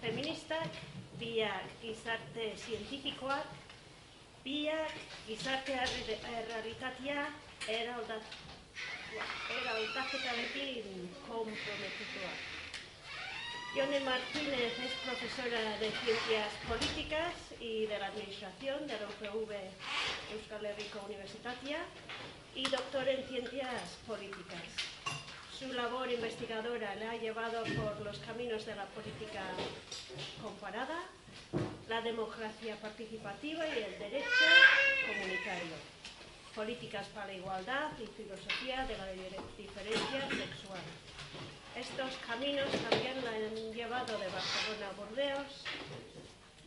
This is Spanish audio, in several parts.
feministak, biak gizarte zientifikoak, biak gizarte errealitatea eraldaketarekin komprometituak. Ione Martínez es profesora de Ciencias Políticas y de la Administración de la UPV Euskal Herriko Universitatia y doctor en Ciencias Políticas. Su labor investigadora la ha llevado por los caminos de la política comparada, la democracia participativa y el derecho comunitario, políticas para la igualdad y filosofía de la diferencia sexual. Estos caminos también la han llevado de Barcelona a Burdeos,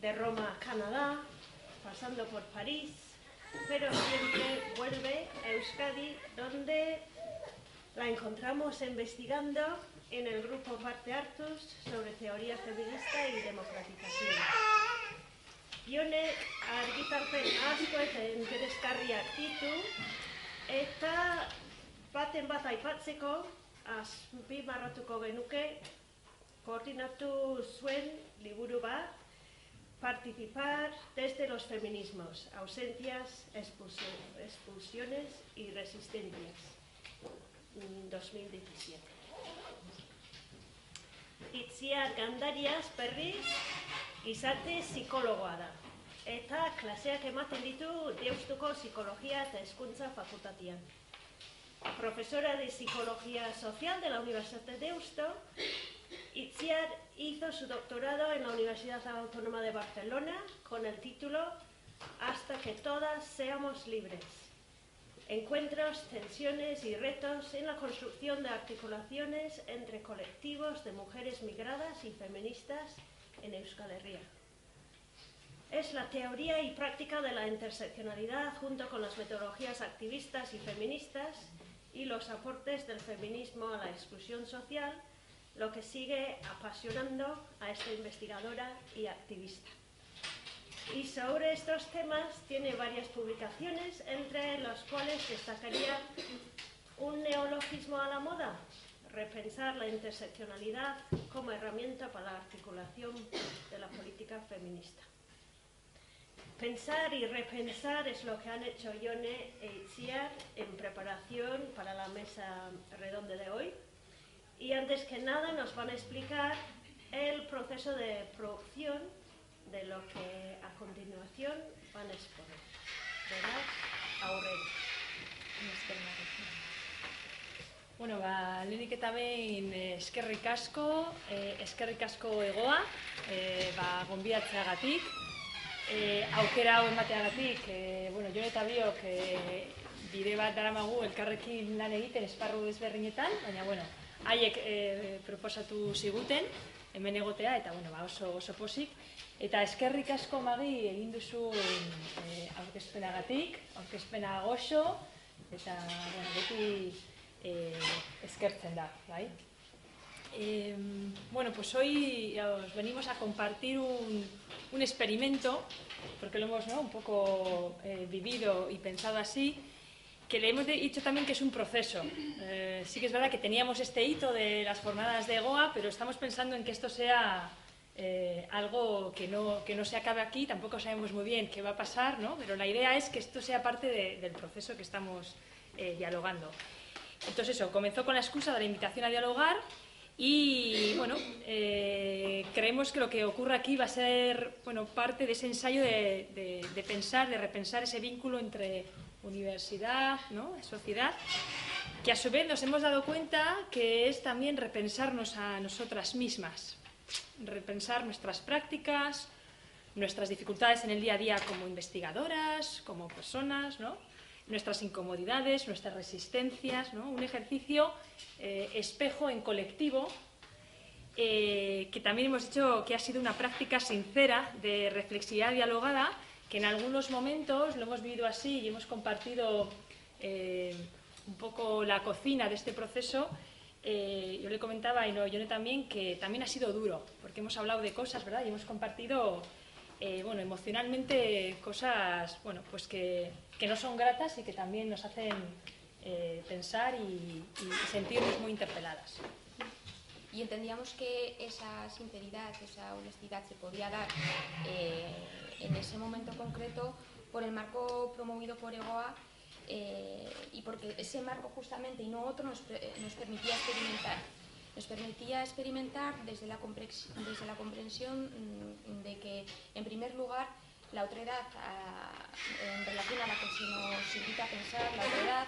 de Roma a Canadá, pasando por París, pero siempre vuelve a Euskadi, donde la encontramos investigando en el grupo Parte Artus sobre teoría feminista y democratización. Ione argitarpen asko eta interesgarriak ditu, eta baten bat aipatzeko, azpi marratuko genuke, koordinatu zuen liburu bat, participar desde los feminismos, ausencias, expulsiones y resistencias. 2017. Itziar Gandarias berriz gizarte psikologoa da. Eta klaseak ematen ditu Deustuko Psikologia eta Hezkuntza Fakultatian. Profesora de Psicología Social de la Universidad de Deusto, Itziar hizo su doctorado en la Universidad Autónoma de Barcelona con el título Hasta que todas seamos libres. Encuentros, tensiones y retos en la construcción de articulaciones entre colectivos de mujeres migradas y feministas en Euskal Herria. Es la teoría y práctica de la interseccionalidad junto con las metodologías activistas y feministas y los aportes del feminismo a la exclusión social lo que sigue apasionando a esta investigadora y activista. Y sobre estos temas tiene varias publicaciones, entre las cuales destacaría un neologismo a la moda, repensar la interseccionalidad como herramienta para la articulación de la política feminista. Pensar y repensar es lo que han hecho Ione e Itziar en preparación para la mesa redonda de hoy. Y antes que nada nos van a explicar el proceso de producción de lo que a continuación van a exponer. ¿Verdad? Aurrera. Bueno, ba, lehenik eta behin eh, eskerrik asko, eh, eskerrik asko egoa, eh, ba, gonbiatzeagatik, eh, aukera hau emateagatik, eh, bueno, jo eta biok eh, bide bat daramagu elkarrekin lan egiten esparru desberdinetan, baina, bueno, haiek eh, proposatu ziguten, hemen egotea, eta, bueno, ba, oso, oso posik, Eta eskerrik asko magi egin duzu e, aurkezpenagatik, aurkezpena goxo, eta bueno, beti e, eskertzen da, bai? E, bueno, pues hoy os venimos a compartir un, un experimento, porque lo hemos ¿no? un poco eh, vivido y pensado así, que le hemos dicho también que es un proceso. Eh, sí que es verdad que teníamos este hito de las jornadas de GOA, pero estamos pensando en que esto sea eh, algo que no, que no se acabe aquí, tampoco sabemos muy bien qué va a pasar, ¿no? pero la idea es que esto sea parte de, del proceso que estamos eh, dialogando. Entonces eso, comenzó con la excusa de la invitación a dialogar y bueno, eh, creemos que lo que ocurre aquí va a ser bueno, parte de ese ensayo de, de, de pensar, de repensar ese vínculo entre universidad, ¿no? sociedad, que a su vez nos hemos dado cuenta que es también repensarnos a nosotras mismas, repensar nuestras prácticas, nuestras dificultades en el día a día como investigadoras, como personas, ¿no? nuestras incomodidades, nuestras resistencias, ¿no? un ejercicio eh, espejo en colectivo eh, que también hemos dicho que ha sido una práctica sincera de reflexividad dialogada, que en algunos momentos lo hemos vivido así y hemos compartido eh, un poco la cocina de este proceso eh, yo le comentaba, y no, yo también, que también ha sido duro, porque hemos hablado de cosas, ¿verdad? Y hemos compartido, eh, bueno, emocionalmente cosas, bueno, pues que, que, no son gratas y que también nos hacen eh, pensar y, y, sentirnos muy interpeladas. Y entendíamos que esa sinceridad, esa honestidad se podía dar en ese momento concreto por el marco promovido por EGOA eh, y porque ese marco justamente y no otro nos, nos, permitía experimentar. Nos permitía experimentar desde la, desde la comprensión mm, de que, en primer lugar, la otredad, en relación a la que se nos invita a pensar, la otredad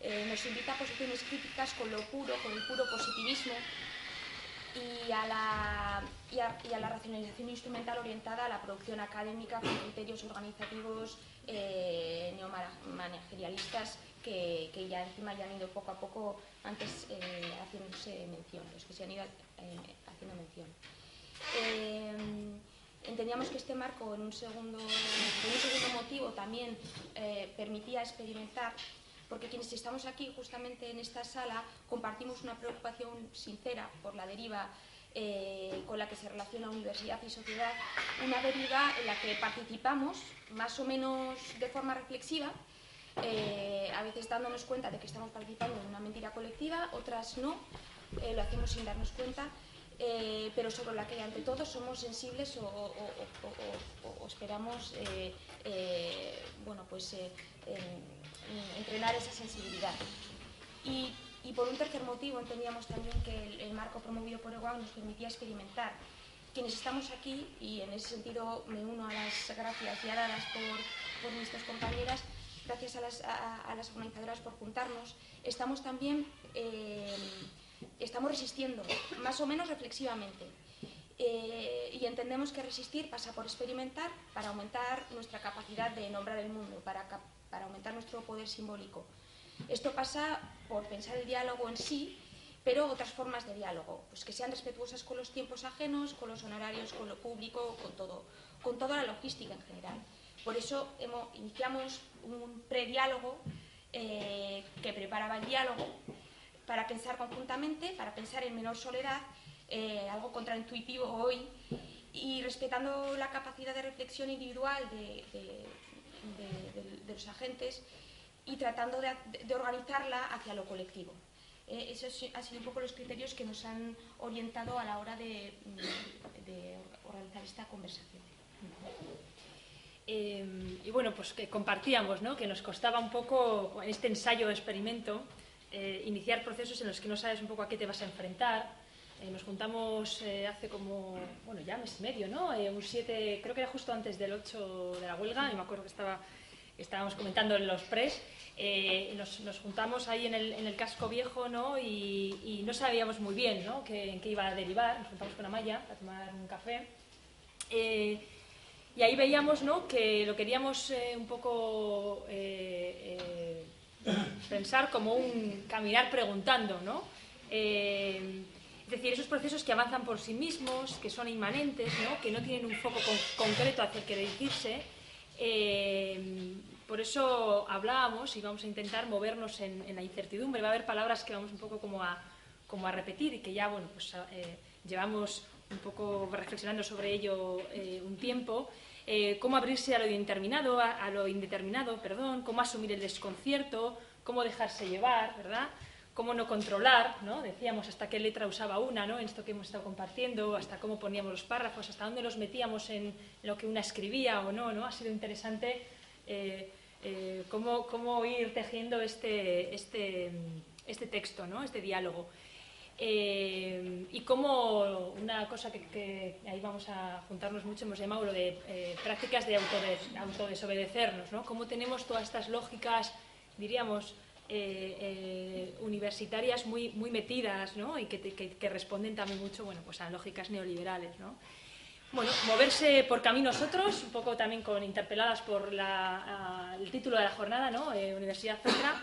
eh, nos invita a posiciones críticas con lo puro, con el puro positivismo, y a, la, y, a, la, racionalización instrumental orientada a la producción académica con criterios organizativos eh, neomanagerialistas que, que, ya encima ya han ido poco a poco antes eh, haciéndose mención, los que se han ido eh, haciendo mención. Eh, entendíamos que este marco, en un segundo, en un segundo motivo, también eh, permitía experimentar porque quienes estamos aquí justamente en esta sala compartimos una preocupación sincera por la deriva eh, con la que se relaciona universidad y sociedad, una deriva en la que participamos más o menos de forma reflexiva, eh, a veces dándonos cuenta de que estamos participando en una mentira colectiva, otras no, eh, lo hacemos sin darnos cuenta, pero sobre la que ante todo somos sensibles o, o, esperamos bueno, pues, entrenar esa sensibilidad. Y, y, por un tercer motivo entendíamos también que el, marco promovido por EGUAN nos permitía experimentar. Quienes estamos aquí, y en ese sentido me uno a las gracias ya dadas por, por compañeras, gracias a las, a las, organizadoras por juntarnos, estamos también eh, estamos resistiendo, más o menos reflexivamente. Eh, y entendemos que resistir pasa por experimentar para aumentar nuestra capacidad de nombrar el mundo, para, para aumentar nuestro poder simbólico. Esto pasa por pensar el diálogo en sí, pero otras formas de diálogo, pues que sean respetuosas con los tiempos ajenos, con los honorarios, con lo público, con todo, con toda la logística en general. Por eso hemos, iniciamos un prediálogo eh, que preparaba el diálogo para pensar conjuntamente, para pensar en menor soledad, eh, algo contraintuitivo hoy, y respetando la capacidad de reflexión individual de, los agentes y tratando de, organizarla hacia lo colectivo. Eh, esos han sido un poco los criterios que nos han orientado a la hora de, organizar esta conversación. Eh, y bueno, pues que compartíamos, ¿no? que nos costaba un poco en este ensayo experimento eh, iniciar procesos en los que no sabes un poco a qué te vas a enfrentar. Eh, nos juntamos eh, hace como, bueno, ya mes y medio, ¿no? Eh, un 7, creo que era justo antes del 8 de la huelga, y me acuerdo que estaba, estábamos comentando en los pres. Nos, nos, juntamos ahí en el, en el, casco viejo, ¿no? Y, no sabíamos muy bien, ¿no? Qué, en qué iba a derivar. Nos juntamos con Amaya a tomar un café. y ahí veíamos, ¿no? Que lo queríamos un poco pensar como un caminar preguntando, ¿no? Eh, es decir, esos procesos que avanzan por sí mismos, que son inmanentes, ¿no? que no tienen un foco con, concreto hacia el que dirigirse. Eh, por eso hablábamos y vamos a intentar movernos en, en, la incertidumbre. Va a haber palabras que vamos un poco como a, como a repetir y que ya bueno, pues, eh, llevamos un poco reflexionando sobre ello eh, un tiempo. Eh, cómo abrirse a lo indeterminado, a, a, lo indeterminado, perdón, cómo asumir el desconcierto, cómo dejarse llevar, ¿verdad? Cómo no controlar, ¿no? Decíamos hasta qué letra usaba una, ¿no? En esto que hemos estado compartiendo, hasta cómo poníamos los párrafos, hasta dónde los metíamos en lo que una escribía o no, ¿no? Ha sido interesante eh, eh, cómo, cómo, ir tejiendo este, este, este texto, ¿no? Este diálogo. Eh, y como una cosa que, ahí vamos a juntarnos mucho, hemos llamado lo de prácticas de autodes, autodesobedecernos, ¿no? Cómo tenemos todas estas lógicas, diríamos, eh, universitarias muy, muy metidas, ¿no? Y que, responden también mucho, bueno, pues a lógicas neoliberales, ¿no? Bueno, moverse por caminos otros, un poco también con interpeladas por la, a, el título de la jornada, ¿no? Universidad Centra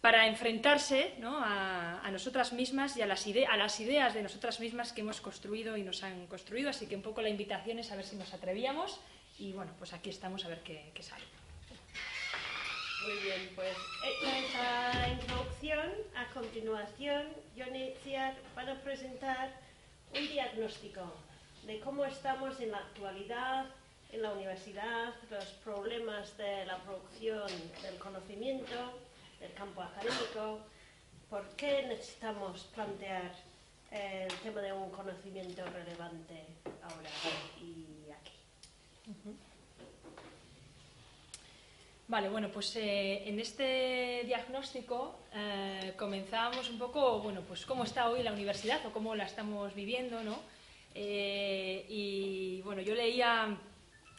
para enfrentarse ¿no? a, a, nosotras mismas y a las, ide a las, ideas de nosotras mismas que hemos construido y nos han construido. Así que un poco la invitación es a ver si nos atrevíamos y bueno, pues aquí estamos a ver qué sale. Muy bien, pues hecha esa introducción, a continuación yo iniciar para presentar un diagnóstico de cómo estamos en la actualidad en la universidad, los problemas de la producción del conocimiento, del campo académico, por qué necesitamos plantear el tema de un conocimiento relevante ahora y aquí. Vale, bueno, pues eh, en este diagnóstico eh, comenzábamos un poco, bueno, pues cómo está hoy la universidad o cómo la estamos viviendo, ¿no? Eh, y bueno, yo leía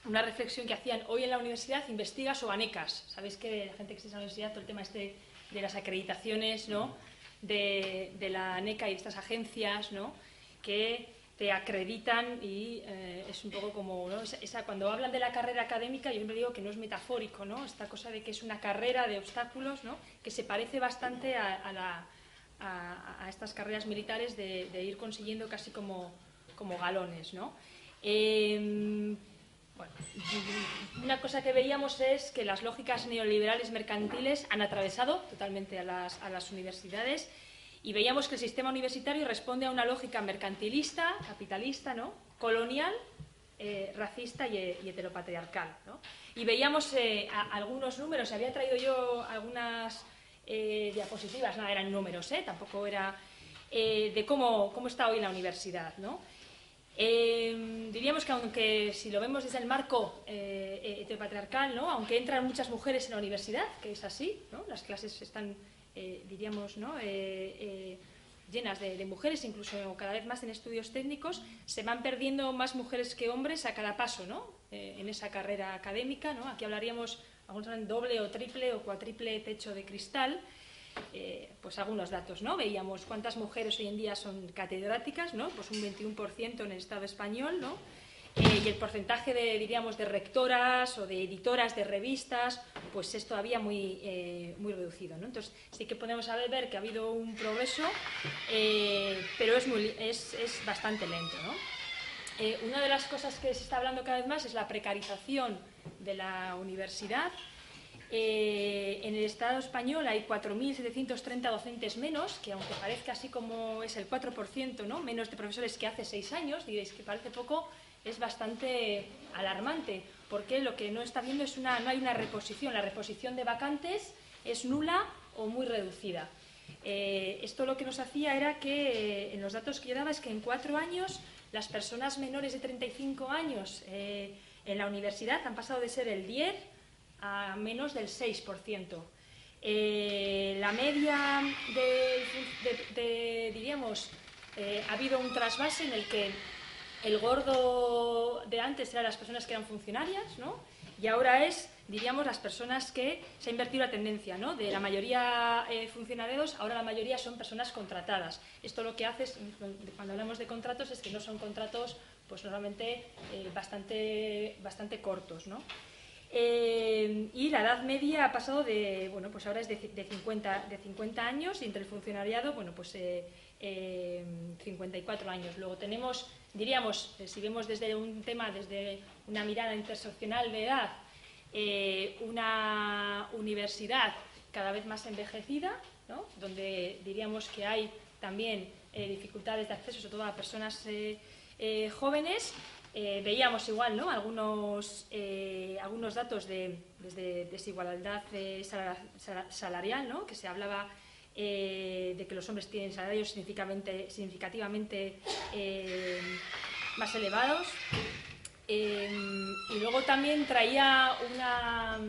una reflexión que hacían hoy en la universidad, investigas o anecas. Sabéis que la gente que está en la universidad, todo el tema este de las acreditaciones, ¿no? De, de la ANECA y de estas agencias, ¿no? Que te acreditan y eh, es un poco como, ¿no? esa, cuando hablan de la carrera académica, yo siempre digo que no es metafórico, ¿no? Esta cosa de que es una carrera de obstáculos, ¿no? Que se parece bastante a, a, la, a, a estas carreras militares de, de, ir consiguiendo casi como, como galones, ¿no? Eh, bueno, una cosa que veíamos es que las lógicas neoliberales mercantiles han atravesado totalmente a las, las universidades y veíamos que el sistema universitario responde a una lógica mercantilista, capitalista, ¿no? colonial, eh, racista y, y heteropatriarcal. ¿no? Y veíamos eh, algunos números, había traído yo algunas eh, diapositivas, nada, eran números, ¿eh? tampoco era eh, de cómo, cómo, está hoy la universidad. ¿no? Eh, diríamos que aunque si lo vemos desde el marco eh, heteropatriarcal, ¿no? aunque entran muchas mujeres en la universidad, que es así, ¿no? las clases están eh, diríamos, ¿no? Eh, eh, llenas de, mujeres, incluso cada vez más en estudios técnicos, se van perdiendo más mujeres que hombres a cada paso ¿no? en esa carrera académica. ¿no? Aquí hablaríamos, algunos doble o triple o cuatriple techo de cristal. pues algunos datos, ¿no? Veíamos cuántas mujeres hoy en día son catedráticas, ¿no? Pues un 21% en el Estado español, ¿no? Eh, y el porcentaje de, diríamos, de rectoras o de editoras de revistas, pues es todavía muy, eh, muy reducido. ¿no? Entonces, sí que podemos ver que ha habido un progreso, eh, pero es, muy, es, es, bastante lento. ¿no? una de las cosas que se está hablando cada vez más es la precarización de la universidad. en el Estado español hay 4.730 docentes menos, que aunque parezca así como es el 4%, ¿no? menos de profesores que hace seis años, diréis que parece poco, es bastante alarmante, porque lo que no está viendo es una, no hay una reposición, la reposición de vacantes es nula o muy reducida. Eh, esto lo que nos hacía era que, eh, en los datos que yo daba, es que en cuatro años las personas menores de 35 años eh, en la universidad han pasado de ser el 10 a menos del 6%. Eh, la media de, de, de diríamos, ha habido un trasvase en el que el gordo de antes eran las personas que eran funcionarias, ¿no? Y ahora es, diríamos, las personas que se ha invertido la tendencia, ¿no? De la mayoría eh, funcionarios, ahora la mayoría son personas contratadas. Esto lo que hace, cuando hablamos de contratos, es que no son contratos, pues normalmente eh, bastante, bastante cortos, ¿no? Eh, y la edad media ha pasado de, bueno, pues ahora es de, de, 50, de 50 años y entre el funcionariado, bueno, pues eh, eh, 54 años. Luego tenemos, diríamos, eh, si vemos desde un tema, desde una mirada interseccional de edad, eh, una universidad cada vez más envejecida, ¿no? donde diríamos que hay también eh, dificultades de acceso, sobre todo a personas jóvenes, veíamos igual ¿no? algunos, algunos datos de, de desigualdad salarial, ¿no? que se hablaba de que los hombres tienen salarios significativamente, significativamente más elevados. y luego también traía una,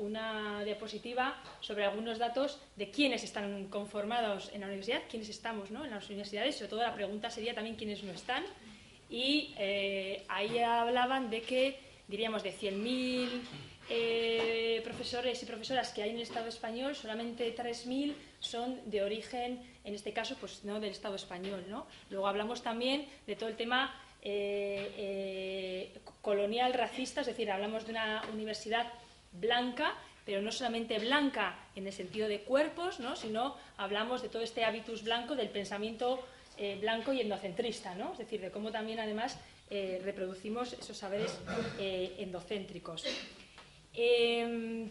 una diapositiva sobre algunos datos de quiénes están conformados en la universidad, quiénes estamos ¿no? en las universidades, sobre todo la pregunta sería también quiénes no están y eh, ahí hablaban de que, diríamos, de 100.000 eh, profesores y profesoras que hay en el Estado español, solamente 3.000 son de origen, en este caso, pues no del Estado español. ¿no? Luego hablamos también de todo el tema eh, colonial racista, es decir, hablamos de una universidad blanca, pero no solamente blanca en el sentido de cuerpos, ¿no? sino hablamos de todo este hábitus blanco del pensamiento eh, blanco y endocentrista, ¿no? es decir, de cómo también además eh, reproducimos esos saberes eh, endocéntricos. Em,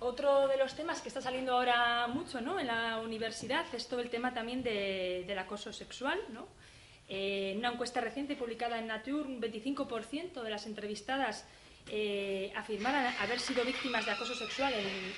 otro de los temas que está saliendo ahora mucho ¿no? en la universidad es todo el tema también de, del acoso sexual. ¿no? Eh, en una encuesta reciente publicada en Nature, un 25% de las entrevistadas eh, afirmaron haber sido víctimas de acoso sexual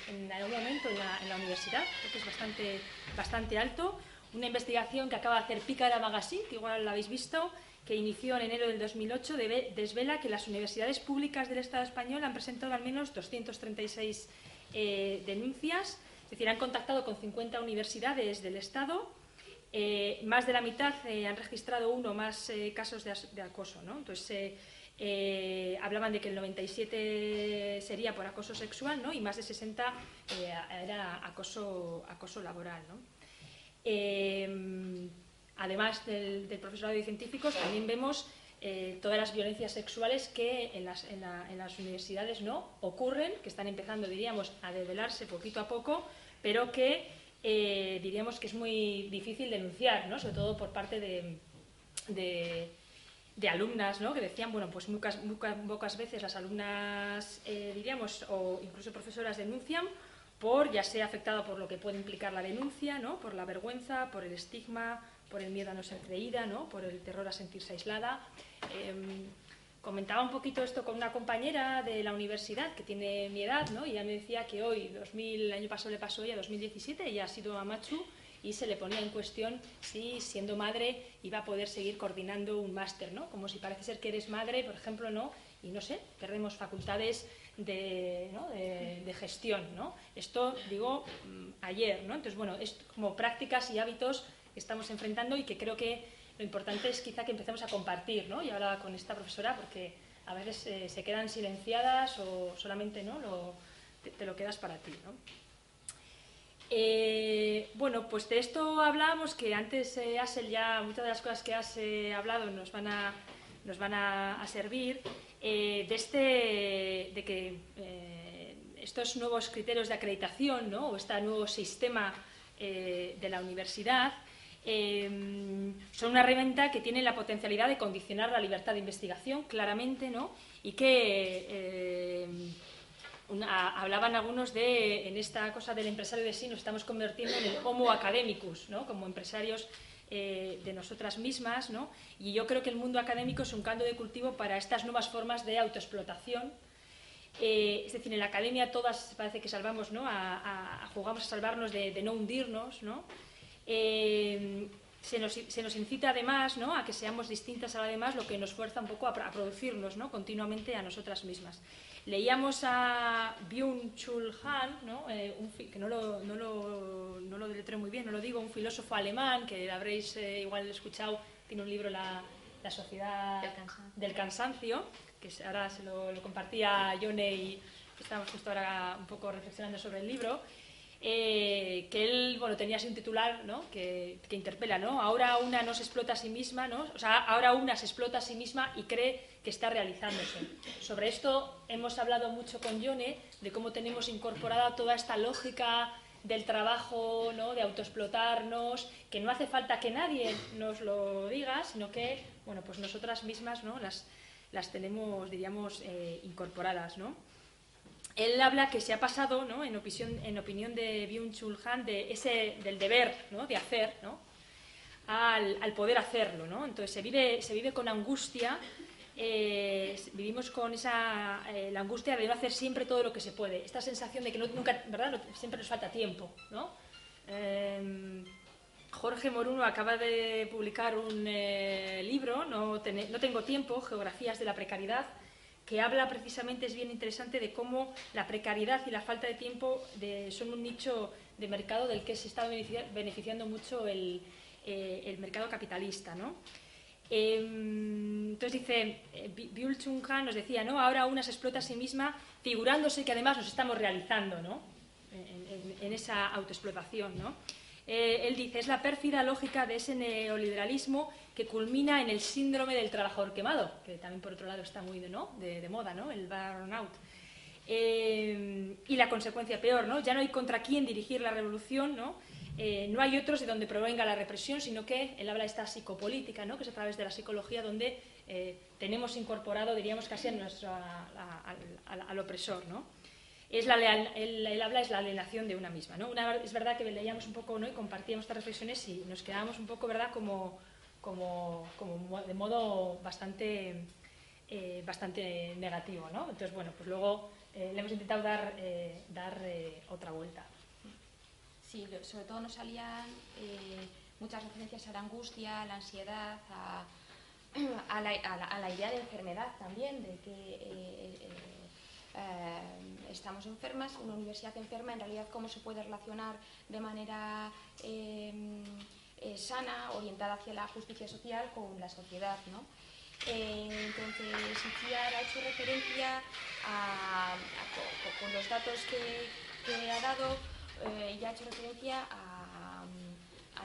en, algún momento en la, en la universidad, que es bastante, bastante alto. Una investigación que acaba de hacer Pícara Magazine, que igual la habéis visto, que inició en enero del 2008, desvela que las universidades públicas del Estado español han presentado al menos 236 eh, denuncias, es decir, han contactado con 50 universidades del Estado. Eh, más de la mitad eh, han registrado uno o más casos de, acoso. ¿no? Entonces, hablaban de que el 97 sería por acoso sexual ¿no? y más de 60 era acoso, acoso laboral. ¿no? Además del, profesorado de científicos, también vemos eh, todas las violencias sexuales que en las, universidades no ocurren, que están empezando, diríamos, a develarse poquito a poco, pero que eh, diríamos que es muy difícil denunciar, ¿no? sobre todo por parte de, alumnas ¿no? que decían, bueno, pues muchas, pocas veces las alumnas, eh, diríamos, o incluso profesoras denuncian por, ya sea afectado por lo que puede implicar la denuncia, ¿no? por la vergüenza, por el estigma, por el miedo a no ser creída, ¿no? por el terror a sentirse aislada. Em, comentaba un poquito esto con una compañera de la universidad que tiene mi edad, ¿no? y ella me decía que hoy, 2000, el año pasado le pasó ella, 2017, ella ha sido a Machu y se le ponía en cuestión si siendo madre iba a poder seguir coordinando un máster, ¿no? como si parece ser que eres madre, por ejemplo, no, y no sé, perdemos facultades de, ¿no? de, gestión. ¿no? Esto digo mm, ayer, ¿no? entonces bueno, es como prácticas y hábitos estamos enfrentando y que creo que lo importante es quizá que empecemos a compartir, ¿no? Y ahora con esta profesora, porque a veces eh, se quedan silenciadas o solamente ¿no? te, lo quedas para ti, ¿no? Eh, bueno, pues de esto hablábamos que antes, eh, ya muchas de las cosas que has eh, hablado nos van a, nos van a, servir, de, este, de que estos nuevos criterios de acreditación, ¿no? o este nuevo sistema de la universidad, Em, son una herramienta que tiene la potencialidad de condicionar la libertad de investigación, claramente, ¿no? Y que em, hablaban algunos de, en esta cosa del empresario de sí, nos estamos convirtiendo en el homo academicus, ¿no? Como empresarios eh, de nosotras mismas, ¿no? Y yo creo que el mundo académico es un caldo de cultivo para estas nuevas formas de autoexplotación. Eh, es decir, en la academia todas parece que salvamos, ¿no? A, jugamos a salvarnos de, de no hundirnos, ¿no? Eh, se, nos, incita además ¿no? a que seamos distintas a la demás, lo que nos fuerza un poco a, producirnos ¿no? continuamente a nosotras mismas. Leíamos a Byung-Chul Han, ¿no? Eh, que no lo, no, lo, no lo deletreo muy bien, no lo digo, un filósofo alemán que habréis eh, igual escuchado, tiene un libro, La, la Sociedad del Cansancio, que ahora se lo, lo compartía Yone y estamos justo ahora un poco reflexionando sobre el libro. Eh, que él bueno, tenía así un titular ¿no? que, que, interpela, ¿no? Ahora una no se explota a sí misma, ¿no? O sea, ahora una se explota a sí misma y cree que está realizándose. Sobre esto hemos hablado mucho con Yone, de cómo tenemos incorporada toda esta lógica del trabajo, ¿no? de autoexplotarnos, que no hace falta que nadie nos lo diga, sino que, bueno, pues nosotras mismas, ¿no? Las, las tenemos, diríamos, eh, incorporadas, ¿no? Él habla que se ha pasado, ¿no? en, opinión, en opinión de Byung-Chul Han, de ese, del deber ¿no? de hacer, ¿no? al, poder hacerlo. ¿no? Entonces se vive, se vive con angustia, eh, vivimos con esa, eh, la angustia de no hacer siempre todo lo que se puede, esta sensación de que no, nunca, ¿verdad? siempre nos falta tiempo. ¿no? Eh, Jorge Moruno acaba de publicar un libro, no, no tengo tiempo, Geografías de la Precariedad, que habla precisamente, es bien interesante, de cómo la precariedad y la falta de tiempo son un nicho de mercado del que se está beneficiando mucho el, eh, mercado capitalista. ¿no? Em, entonces dice, eh, Byul Chung Han nos decía, ¿no? ahora una se explota a sí misma figurándose que además nos estamos realizando ¿no? en, en esa autoexplotación. ¿no? Eh, él dice, es la pérfida lógica de ese neoliberalismo que culmina en el síndrome del trabajador quemado, que también por otro lado está muy de, ¿no? de, moda, el burnout. Eh, y la consecuencia peor, ya no hay contra quién dirigir la revolución, ¿no? Eh, no hay otros de donde provenga la represión, sino que él habla de esta psicopolítica, que es a través de la psicología donde tenemos incorporado, diríamos casi, al, opresor. ¿no? es la, el, habla es la alienación de una misma. ¿no? es verdad que leíamos un poco ¿no? y compartíamos estas reflexiones y nos quedábamos un poco. Como, como, como de modo bastante, eh, bastante negativo. ¿no? Entonces, bueno, pues luego eh, le hemos intentado dar, eh, dar otra vuelta. Sí, sobre todo nos salían muchas referencias a la angustia, a la ansiedad, a, la, idea de enfermedad también, de que estamos enfermas, una universidad enferma, en realidad cómo se puede relacionar de manera eh, eh, sana, orientada hacia la justicia social con la sociedad. ¿no? entonces, Itziar ha hecho referencia a, con los datos que, ha dado, y ha hecho referencia a,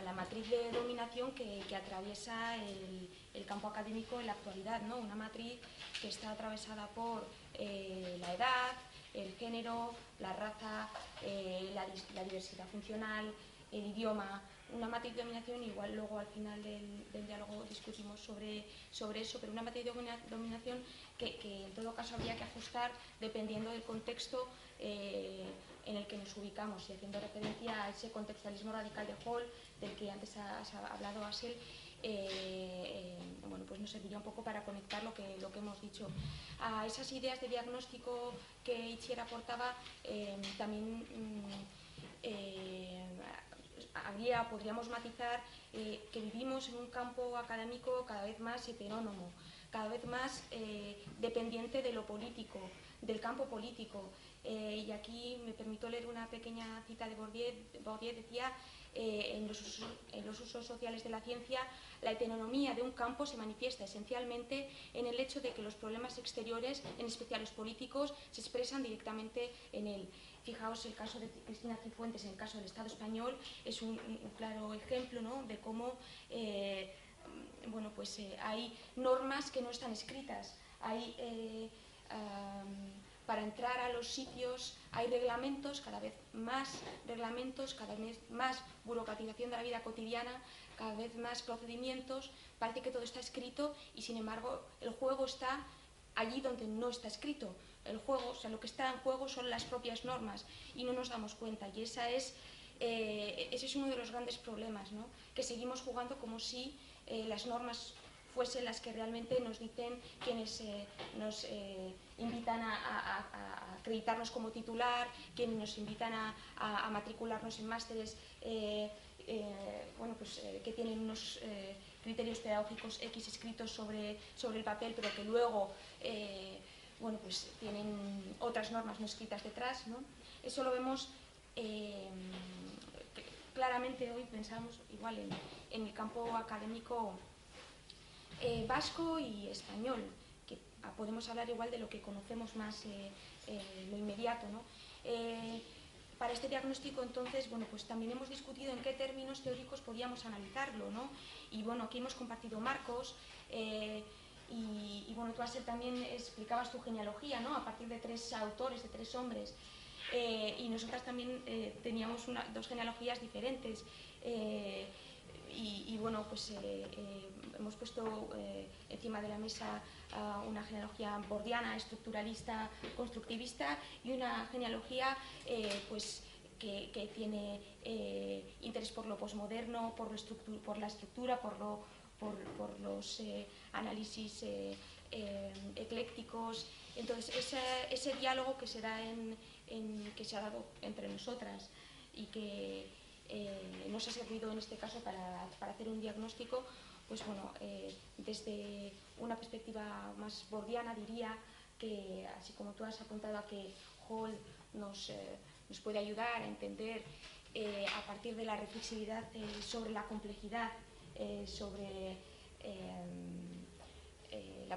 la matriz de dominación que, atraviesa el, campo académico en la actualidad, ¿no? una matriz que está atravesada por eh, la edad, el género, la raza, eh, la, diversidad funcional, el idioma, una matriz de dominación, igual luego al final del, diálogo discutimos sobre, sobre, eso, pero una matriz de dominación que, en todo caso habría que ajustar dependiendo del contexto eh, en el que nos ubicamos y haciendo referencia a ese contextualismo radical de Hall del que antes has hablado, Asel, eh, eh, bueno, pues nos serviría un poco para conectar lo que, lo que hemos dicho. A esas ideas de diagnóstico que Itziar aportaba, también mm, podríamos matizar que vivimos en un campo académico cada vez más heterónomo, cada vez más dependiente de lo político, del campo político. y aquí me permito leer una pequeña cita de Bourdieu. Bourdieu decía eh, en, los usos, sociales de la ciencia, la heteronomía de un campo se manifiesta esencialmente en el hecho de que los problemas exteriores, en especial los políticos, se expresan directamente en él. Fijaos el caso de Cristina Cifuentes, en el caso del Estado español, es un, claro ejemplo de cómo eh, bueno, pues, eh, hay normas que no están escritas, hay para entrar a los sitios hay reglamentos, cada vez más reglamentos, cada vez más burocratización de la vida cotidiana, cada vez más procedimientos, parece que todo está escrito y sin embargo el juego está allí donde no está escrito. El juego, o sea, lo que está en juego son las propias normas y no nos damos cuenta y esa es, eh, ese es uno de los grandes problemas, ¿no? que seguimos jugando como si eh, las normas fuesen las que realmente nos dicen quienes eh, nos eh, invitan a, acreditarnos como titular, quienes nos invitan a, matricularnos en másteres eh, bueno, pues, que tienen unos criterios pedagógicos X escritos sobre, sobre el papel, pero que luego bueno, pues, tienen otras normas no escritas detrás. ¿no? Eso lo vemos claramente hoy, pensamos igual en, en el campo académico eh, vasco y español, que podemos hablar igual de lo que conocemos más, eh, eh, lo inmediato. ¿no? para este diagnóstico, entonces, bueno, pues también hemos discutido en qué términos teóricos podíamos analizarlo, ¿no? Y bueno, aquí hemos compartido marcos, y, bueno, tú Aser, también explicabas tu genealogía, ¿no? A partir de tres autores, de tres hombres. y nosotras también teníamos dos genealogías diferentes. Y, bueno, pues eh, eh, hemos puesto eh, encima de la mesa una genealogía bordiana, estructuralista, constructivista y una genealogía pues, que, tiene interés por lo posmoderno, por, la estructura, por los análisis eclécticos. Entonces, ese, diálogo que se, da en, que se ha dado entre nosotras y que eh, nos ha servido en este caso para, hacer un diagnóstico, pues bueno, eh, desde una perspectiva más bordiana diría que, así como tú has apuntado a que Hall nos, eh, nos puede ayudar a entender a partir de la reflexividad sobre la complejidad, sobre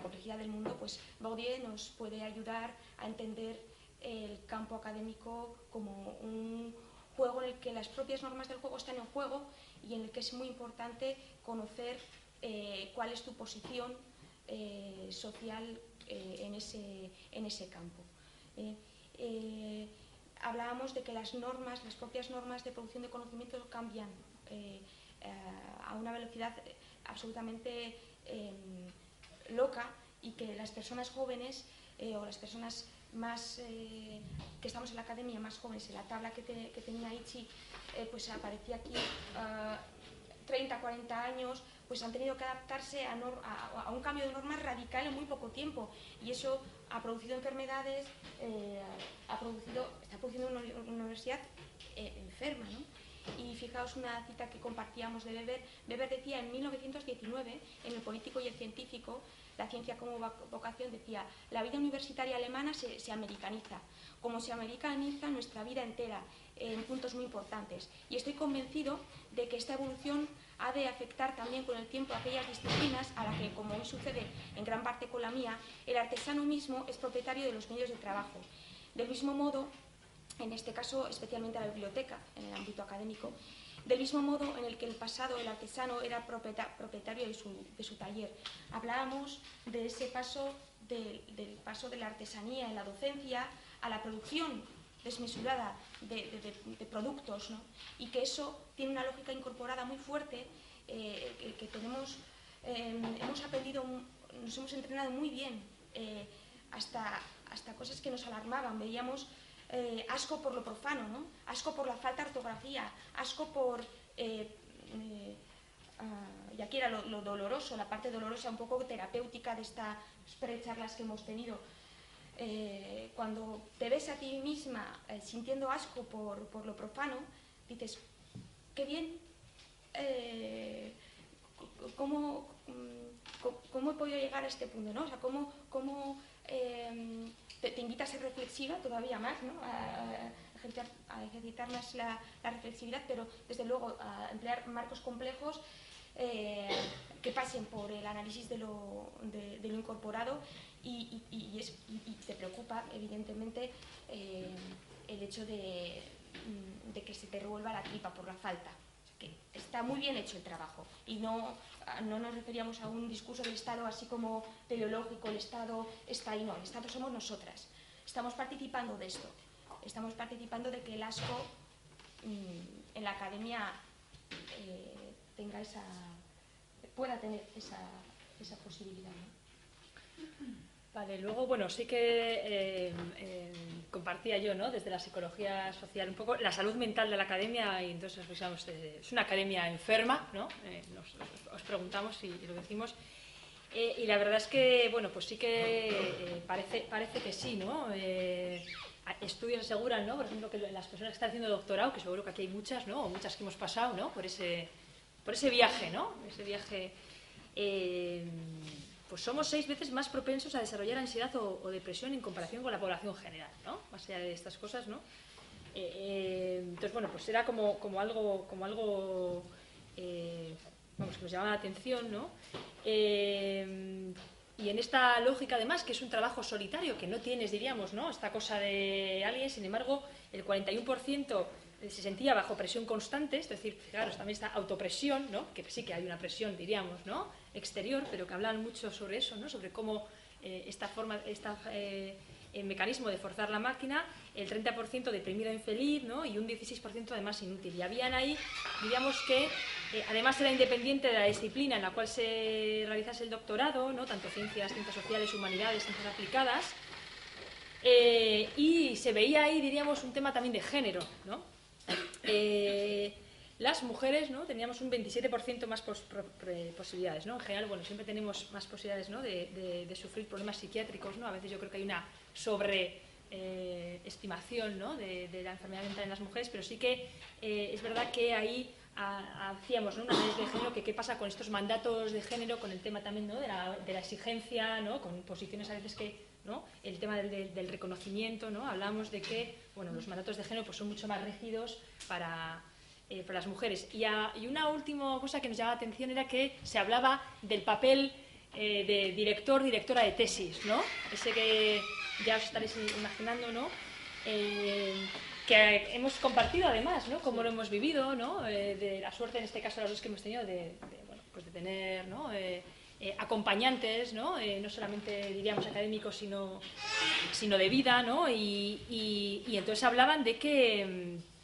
complejidad del mundo, pues Baudier nos puede ayudar a entender el campo académico como un juego en el que las propias normas del juego están en juego y en el que es muy importante conocer eh, cuál es tu posición eh, social eh, en, ese, en, ese, campo. hablábamos de que las normas, las propias normas de producción de conocimiento cambian a una velocidad absolutamente loca y que las personas jóvenes o las personas más eh, que estamos en la academia, más jóvenes, en la tabla que, tenía Ichi, eh, pues aparecía aquí 30, ah, 40 años, pues han tenido que adaptarse a, un cambio de normas radical en muy poco tiempo y eso ha producido enfermedades, eh, ha producido, está produciendo una, universidad enferma. ¿no? Y fijaos una cita que compartíamos de Weber. Weber decía en 1919, en El político y el científico, la ciencia como vocación, decía, la vida universitaria alemana se, americaniza, como se americaniza nuestra vida entera, en puntos muy importantes. Y estoy convencido de que esta evolución ha de afectar también con el tiempo aquellas disciplinas a las que, como hoy sucede en gran parte con la mía, el artesano mismo es propietario de los medios de trabajo. Del mismo modo, en este caso especialmente a la biblioteca, en el ámbito académico, del mismo modo en el que el pasado el artesano era propietario de su, taller. Hablábamos de ese paso del, paso de la artesanía en la docencia a la producción desmesurada de, productos, y que eso tiene una lógica incorporada muy fuerte, eh, que, tenemos, eh, hemos aprendido, nos hemos entrenado muy bien, eh, hasta, hasta cosas que nos alarmaban. Veíamos eh, asco por lo profano, ¿no? asco por la falta de ortografía, asco por... Eh, eh, ah, y aquí era lo, doloroso, la parte dolorosa un poco terapéutica de estas charlas que hemos tenido. cuando te ves a ti misma sintiendo asco por, lo profano, dices, qué bien, ¿cómo, ¿cómo, he podido llegar a este punto? ¿no? O sea, ¿cómo, cómo te, invita a ser reflexiva todavía más, ¿no? a, ejercitar, más la, reflexividad, pero desde luego a emplear marcos complejos eh, que pasen por el análisis de lo, incorporado y, te preocupa, evidentemente, eh, el hecho de, de que se te revuelva la tripa por la falta que está muy bien hecho el trabajo y no, no nos referíamos a un discurso del Estado así como teleológico, el Estado está ahí, no, el Estado somos nosotras. Estamos participando de esto, estamos participando de que el ASCO mm, en la academia eh, tenga esa, pueda tener esa, esa posibilidad. Vale, luego, bueno, sí que eh, eh, compartía yo, ¿no? Desde la psicología social, un poco la salud mental de la academia, y entonces, pues, es una academia enferma, ¿no? Eh, nos, os preguntamos y, lo decimos. y la verdad es que, bueno, pues sí que parece, parece que sí, ¿no? estudios aseguran, ¿no? Por ejemplo, que las personas que están haciendo doctorado, que seguro que aquí hay muchas, ¿no? O muchas que hemos pasado, ¿no? Por ese, por ese viaje, ¿no? Ese viaje pues somos seis veces más propensos a desarrollar ansiedad o, depresión en comparación con la población general, ¿no? Más allá de estas cosas, ¿no? Eh, eh, entonces, bueno, pues era como, como algo, como algo eh, vamos, que nos llamaba la atención, ¿no? y en esta lógica, además, que es un trabajo solitario, que no tienes, diríamos, ¿no? Esta cosa de alguien, sin embargo, el 41% se sentía bajo presión constante, es decir, fijaros, también esta autopresión, ¿no? que sí que hay una presión, diríamos, ¿no? Exterior, pero que hablan mucho sobre eso, ¿no? sobre cómo eh, esta forma, esta, el mecanismo de forzar la máquina, el 30% deprimido e infeliz ¿no? y un 16% además inútil. Y habían ahí, diríamos que, eh, además era independiente de la disciplina en la cual se realizase el doctorado, ¿no? tanto ciencias, ciencias sociales, humanidades, ciencias aplicadas, y se veía ahí, diríamos, un tema también de género, ¿no? Las mujeres ¿no? teníamos un 27% más posibilidades. ¿no? En general, bueno, siempre tenemos más posibilidades ¿no? de, sufrir problemas psiquiátricos. ¿no? A veces yo creo que hay una sobreestimación eh, ¿no? de, la enfermedad mental en las mujeres, pero sí que eh, es verdad que ahí hacíamos ¿no? un análisis de género, que qué pasa con estos mandatos de género, con el tema también ¿no? de, la, de la exigencia, ¿no? con posiciones a veces que el tema del, reconocimiento, ¿no? hablamos de que bueno, los mandatos de género pues, son mucho más rígidos para, eh, las mujeres. Y, una última cosa que nos llamaba la atención era que se hablaba del papel eh, de director, directora de tesis, ¿no? ese que ya os estaréis imaginando, ¿no? Eh, que hemos compartido además, ¿no? Cómo lo hemos vivido, ¿no? de la suerte, en este caso, los dos que hemos tenido, de, bueno, pues de tener, ¿no? Eh, acompañantes, ¿no? Eh, no solamente diríamos académicos, sino, sino de vida, ¿no? y, entonces hablaban de que, mm,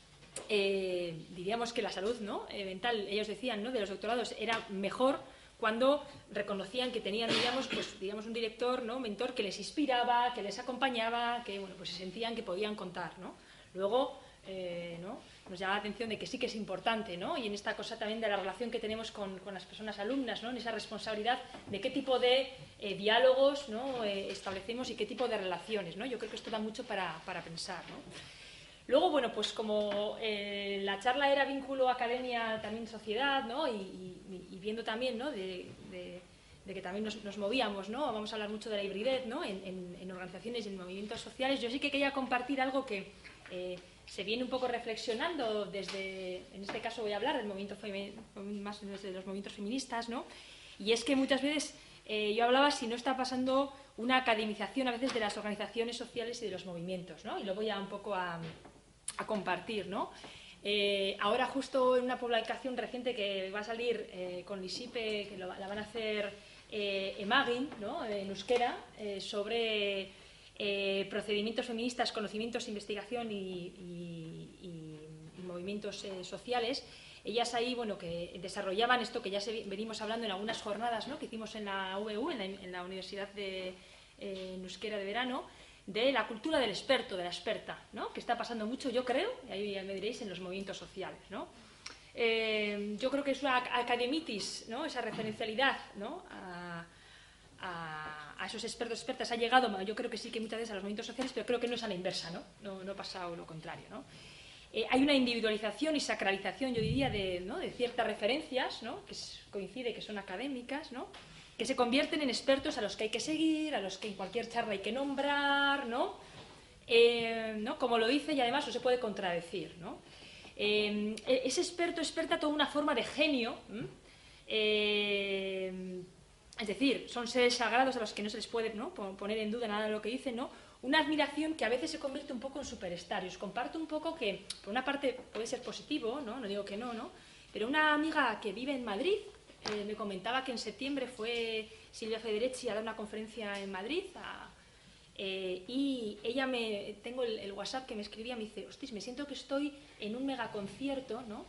eh, diríamos que la salud ¿no? mental, ellos decían, ¿no? de los doctorados era mejor cuando reconocían que tenían, digamos, pues, digamos un director, ¿no? mentor que les inspiraba, que les acompañaba, que bueno, pues se sentían que podían contar. ¿no? Luego, eh, ¿no? nos llama la atención de que sí que es importante, ¿no? y en esta cosa también de la relación que tenemos con, con las personas alumnas, ¿no? en esa responsabilidad de qué tipo de eh, diálogos ¿no? eh, establecemos y qué tipo de relaciones. ¿no? Yo creo que esto da mucho para, para pensar. ¿no? Luego, bueno, pues como eh, la charla era vínculo academia, también sociedad, ¿no? y, viendo también ¿no? de, que también nos, movíamos, ¿no? vamos a hablar mucho de la hibridez ¿no? en, en, en, organizaciones y en movimientos sociales, yo sí que quería compartir algo que eh, se viene un poco reflexionando desde, en este caso voy a hablar del movimiento más desde los movimientos feministas, ¿no? y es que muchas veces eh, yo hablaba si no está pasando una academización a veces de las organizaciones sociales y de los movimientos, ¿no? y lo voy a un poco a a compartir, ¿no? Eh, ahora justo en una publicación reciente que va a salir eh, con Lisipe, que la van a hacer eh, Emagin, ¿no? en euskera, eh, sobre procedimientos feministas, conocimientos, investigación y, movimientos sociales, ellas ahí, bueno, que desarrollaban esto que ya se, venimos hablando en algunas jornadas ¿no? que hicimos en la UEU, en la, en la Universidad de eh, Euskera de Verano, de la cultura del experto, de la experta, ¿no? que está pasando mucho, yo creo, y ahí me diréis, en los movimientos sociales. ¿no? Eh, yo creo que es una academitis, ¿no? esa referencialidad ¿no? a, a, a, esos expertos, expertas, ha llegado, yo creo que sí que muchas veces a los movimientos sociales, pero creo que no es a la inversa, no, no, no ha pasado lo contrario. ¿no? Eh, hay una individualización y sacralización, yo diría, de, ¿no? de ciertas referencias, ¿no? que coincide que son académicas, ¿no? Que se convierten en expertos a los que hay que seguir, a los que en cualquier charla hay que nombrar, ¿no? Eh, ¿no? Como lo dice y además no se puede contradecir, ¿no? Eh, ese experto, experta, toda una forma de genio, eh, es decir, son seres sagrados a los que no se les puede ¿no? poner en duda nada de lo que dicen, ¿no? Una admiración que a veces se convierte un poco en superstar. Y os comparto un poco que, por una parte, puede ser positivo, ¿no? No digo que no, ¿no? Pero una amiga que vive en Madrid, eh, me comentaba que en septiembre fue Silvia Federici a dar una conferencia en Madrid eh, y ella me tengo el, WhatsApp que me escribía me dice hostis me siento que estoy en un megaconcierto no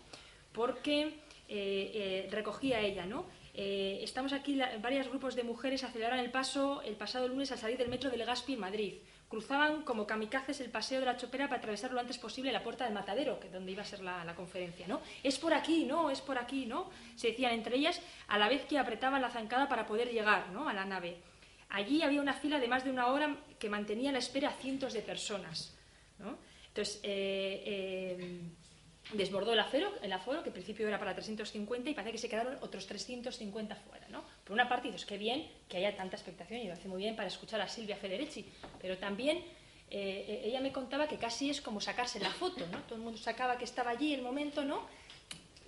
porque eh, recogía ella no estamos aquí la, varios grupos de mujeres aceleraron el paso el pasado lunes al salir del metro de Legazpi en Madrid cruzaban como kamikazes el paseo de la chopera para atravesar lo antes posible la puerta del matadero, que donde iba a ser la, la, conferencia, ¿no? Es por aquí, ¿no? Es por aquí, ¿no? Se decían entre ellas a la vez que apretaban la zancada para poder llegar, ¿no? A la nave. Allí había una fila de más de una hora que mantenía la espera a cientos de personas, ¿no? Entonces, eh, eh, desbordó el el aforo, que al principio era para 350 y parece que se quedaron otros 350 fuera, ¿no? Por una parte, dices, qué bien que haya tanta expectación y lo hace muy bien para escuchar a Silvia Federici, pero también eh, ella me contaba que casi es como sacarse la foto, ¿no? Todo el mundo sacaba que estaba allí el momento, ¿no?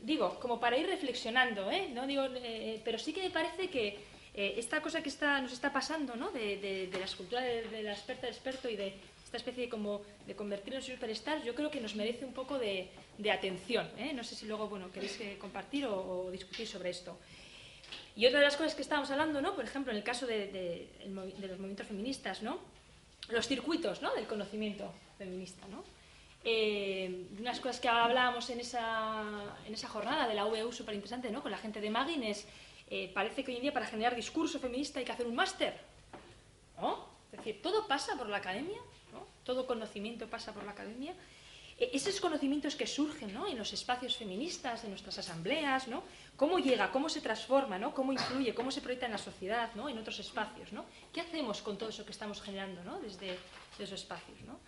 Digo, como para ir reflexionando, ¿eh? ¿No? Digo, eh, pero sí que me parece que eh, esta cosa que está, nos está pasando, ¿no? De, de, de la escultura de, de la experta, del experto y de esta especie como, de convertirnos en superstars, yo creo que nos merece un poco de, de atención. ¿eh? No sé si luego bueno, queréis eh, compartir o, o, discutir sobre esto. Y otra de las cosas que estábamos hablando, ¿no? por ejemplo, en el caso de, de, de los movimientos feministas, ¿no? los circuitos ¿no? del conocimiento feminista. ¿no? Eh, unas cosas que hablábamos en esa, en esa jornada de la UEU súper interesante ¿no? con la gente de Magin es, eh, parece que hoy en día para generar discurso feminista hay que hacer un máster. ¿no? Es decir, todo pasa por la academia. Todo conocimiento pasa por la academia. E, esos conocimientos que surgen ¿no? en los espacios feministas, en nuestras asambleas, ¿no? cómo llega, cómo se transforma, cómo influye, cómo se proyecta en la sociedad, ¿no? en otros espacios. ¿no? ¿Qué hacemos con todo eso que estamos generando ¿no? desde, esos espacios? ¿no?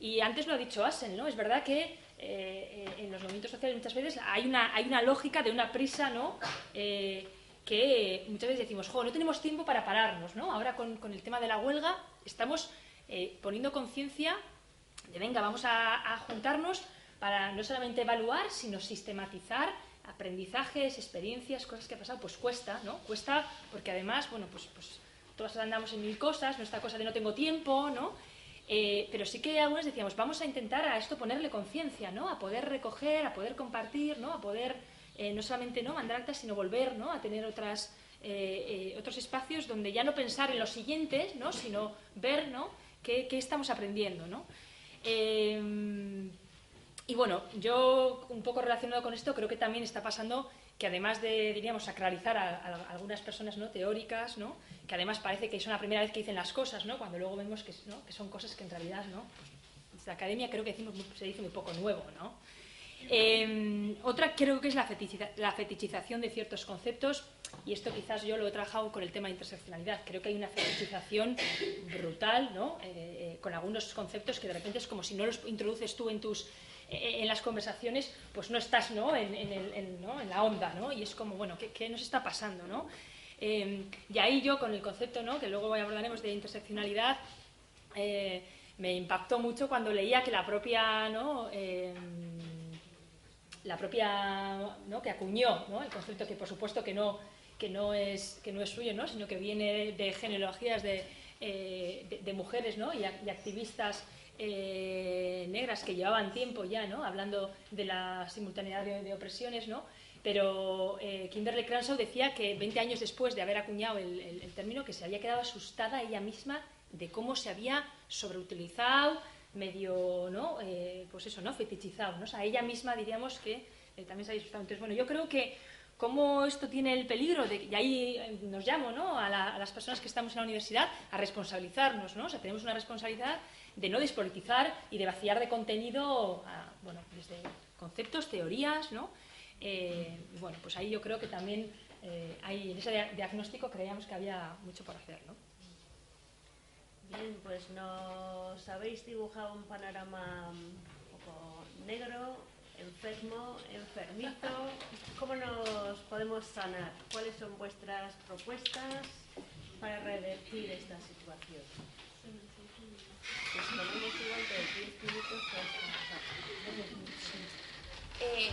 Y antes lo ha dicho Asen, ¿no? es verdad que eh, en los movimientos sociales muchas veces hay una, hay una lógica de una prisa ¿no? Eh, que muchas veces decimos, jo, no tenemos tiempo para pararnos, ¿no? Ahora con, con el tema de la huelga estamos eh, poniendo conciencia de, venga, vamos a, juntarnos para no solamente evaluar, sino sistematizar aprendizajes, experiencias, cosas que ha pasado, pues cuesta, ¿no? Cuesta porque además, bueno, pues, pues todas andamos en mil cosas, no esta cosa de no tengo tiempo, ¿no? Eh, pero sí que algunos decíamos, vamos a intentar a esto ponerle conciencia, ¿no? A poder recoger, a poder compartir, ¿no? A poder eh, no solamente no mandar actas, sino volver ¿no? a tener otras, otros espacios donde ya no pensar en los siguientes, ¿no? sino ver ¿no? Qué, qué estamos aprendiendo. ¿no? Eh, y bueno, yo un poco relacionado con esto, creo que también está pasando que además de, diríamos, sacralizar a, algunas personas ¿no? teóricas, ¿no? que además parece que es la primera vez que dicen las cosas, ¿no? cuando luego vemos que, ¿no? que son cosas que en realidad, ¿no? Pues, la academia creo que decimos, se dice muy poco nuevo. ¿no? Em, otra creo que es la, la, fetichización de ciertos conceptos, y esto quizás yo lo he trabajado con el tema de interseccionalidad. Creo que hay una fetichización brutal ¿no? Eh, eh, con algunos conceptos que de repente es como si no los introduces tú en tus eh, en las conversaciones, pues no estás ¿no? En, en, ¿no? en, la onda, ¿no? Y es como, bueno, ¿qué, qué nos está pasando, no? Eh, y ahí yo, con el concepto, ¿no? Que luego hablaremos de interseccionalidad, eh, me impactó mucho cuando leía que la propia, ¿no? La propia, ¿no? Que acuñó, ¿no? El concepto que, por supuesto, que no, que no, es, que no es suyo, ¿no? Sino que viene de genealogías de, de, mujeres, ¿no? y activistas eh, negras que llevaban tiempo ya, ¿no? Hablando de la simultaneidad de, opresiones, ¿no? Pero eh, Kimberly Crenshaw decía que 20 años después de haber acuñado el, término, que se había quedado asustada ella misma de cómo se había sobreutilizado, medio, ¿no? Eh, pues eso, ¿no? Fetichizado, ¿no? O ella misma diríamos que también se había asustado. Entonces, bueno, yo creo que cómo esto tiene el peligro de, y ahí nos llamo ¿no? a, a, las personas que estamos en la universidad a responsabilizarnos, ¿no? O sea, tenemos una responsabilidad de no despolitizar y de vaciar de contenido, bueno, desde conceptos, teorías, ¿no? Eh, bueno, pues ahí yo creo que también eh, en ese diagnóstico creíamos que había mucho por hacer, ¿no? Bien, pues nos habéis dibujado un panorama un poco negro, enfermo, enfermito. ¿Cómo nos podemos sanar? ¿Cuáles son vuestras propuestas para revertir esta situación? Eh,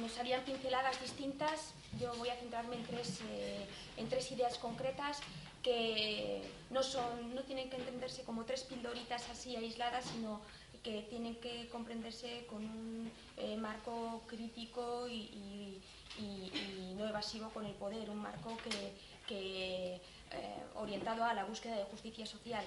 nos harían pinceladas distintas. Yo voy a centrarme en tres, eh, en tres ideas concretas que no, son, no tienen que entenderse como tres pildoritas así aisladas, sino que tienen que comprenderse con un eh, marco crítico y, no evasivo con el poder, un marco que, orientado a la búsqueda de justicia social.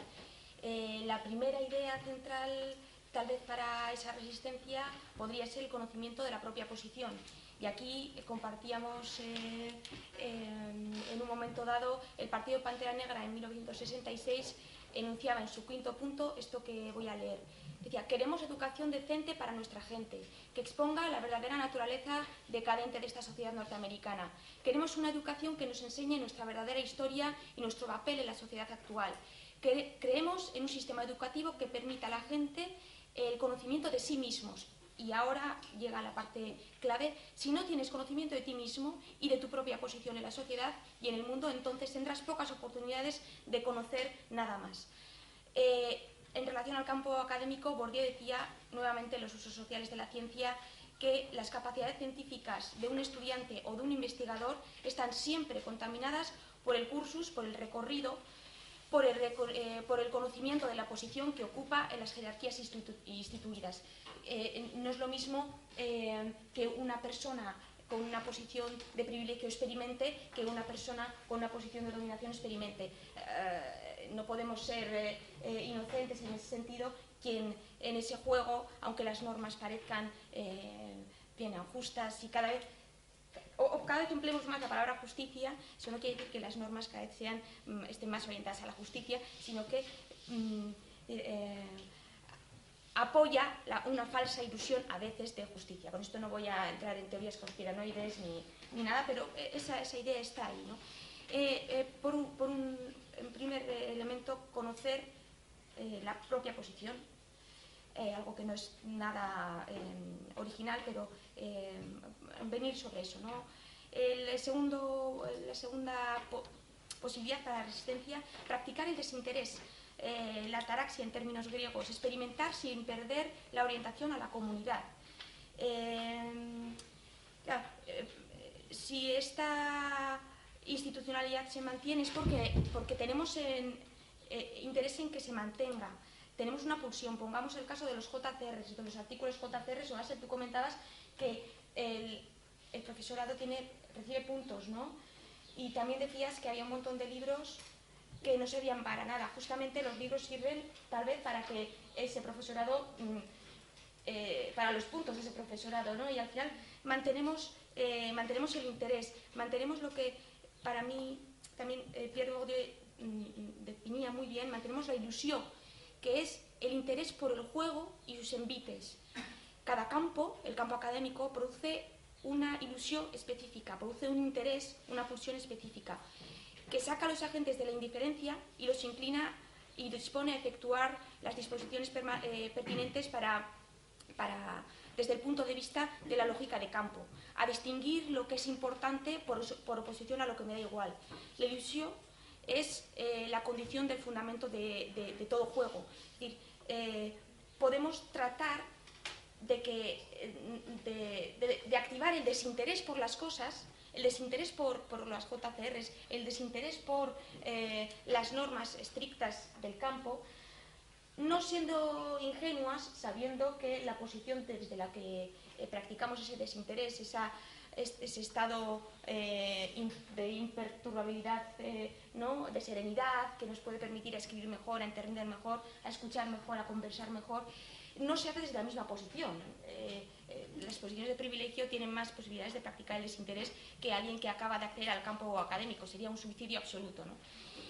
Eh, la primera idea central, tal vez para esa resistencia, podría ser el conocimiento de la propia posición. Y aquí compartíamos eh, en un momento dado, el Partido Pantera Negra en 1966 enunciaba en su quinto punto esto que voy a leer. Decía, queremos educación decente para nuestra gente, que exponga la verdadera naturaleza decadente de esta sociedad norteamericana. Queremos una educación que nos enseñe nuestra verdadera historia y nuestro papel en la sociedad actual creemos en un sistema educativo que permita a la gente el conocimiento de sí mismos. Y ahora llega la parte clave, si no tienes conocimiento de ti mismo y de tu propia posición en la sociedad y en el mundo, entonces tendrás pocas oportunidades de conocer nada más. Eh, en relación al campo académico, Bourdieu decía nuevamente en los usos sociales de la ciencia que las capacidades científicas de un estudiante o de un investigador están siempre contaminadas por el cursus, por el recorrido eh, por el, conocimiento de la posición que ocupa en las jerarquías instituidas. Eh, no es lo mismo eh, que una persona con una posición de privilegio experimente que una persona con una posición de dominación experimente. no podemos ser inocentes en ese sentido quien en ese juego, aunque las normas parezcan bien justas y cada vez o, cada vez empleemos más la palabra justicia, eso no quiere decir que las normas cada mm, estén más orientadas a la justicia, sino que mm, eh, apoya una falsa ilusión a veces de justicia. Con esto no voy a entrar en teorías conspiranoides ni, nada, pero eh, esa, idea está ahí. Eh, por, un, primer elemento, conocer la propia posición, algo que no es nada original, pero venir sobre eso. ¿no? El segundo, la segunda posibilidad para la resistencia, practicar el desinterés, eh, la ataraxia en términos griegos, experimentar sin perder la orientación a la comunidad. Eh, eh, si esta institucionalidad se mantiene es porque, porque tenemos interés en que se mantenga. Tenemos una pulsión, pongamos el caso de los JCRs, de los artículos JCRs, o tú comentabas que el, el profesorado tiene, recibe puntos, ¿no? Y también decías que había un montón de libros que no servían para nada. Justamente los libros sirven tal vez para que ese profesorado, mm, eh, para los puntos de ese profesorado, ¿no? Y al final mantenemos eh, mantenemos el interés, mantenemos lo que para mí también eh, Pierre Bourdieu mm, definía muy bien, mantenemos la ilusión, que es el interés por el juego y sus envites. Cada campo, el campo académico, produce una ilusión específica, produce un interés, una pulsión específica, que saca a los agentes de la indiferencia y los inclina y dispone a efectuar las disposiciones eh, pertinentes para, para, desde el punto de vista de la lógica de campo, a distinguir lo que es importante por, oposición a lo que me da igual. La ilusión es eh, la condición del fundamento de, todo juego. Es decir, eh, podemos tratar de, que, de, activar el desinterés por las cosas, el desinterés por, por las JCRs, el desinterés por eh, las normas estrictas del campo, no siendo ingenuas, sabiendo que la posición desde la que eh, practicamos ese desinterés, esa, ese estado eh, de imperturbabilidad, ¿no? de serenidad, que nos puede permitir escribir mejor, a entender mejor, a escuchar mejor, a conversar mejor, no se hace desde la misma posición. Eh, eh, las posiciones de privilegio tienen más posibilidades de practicar el desinterés que alguien que acaba de acceder al campo académico. Sería un suicidio absoluto.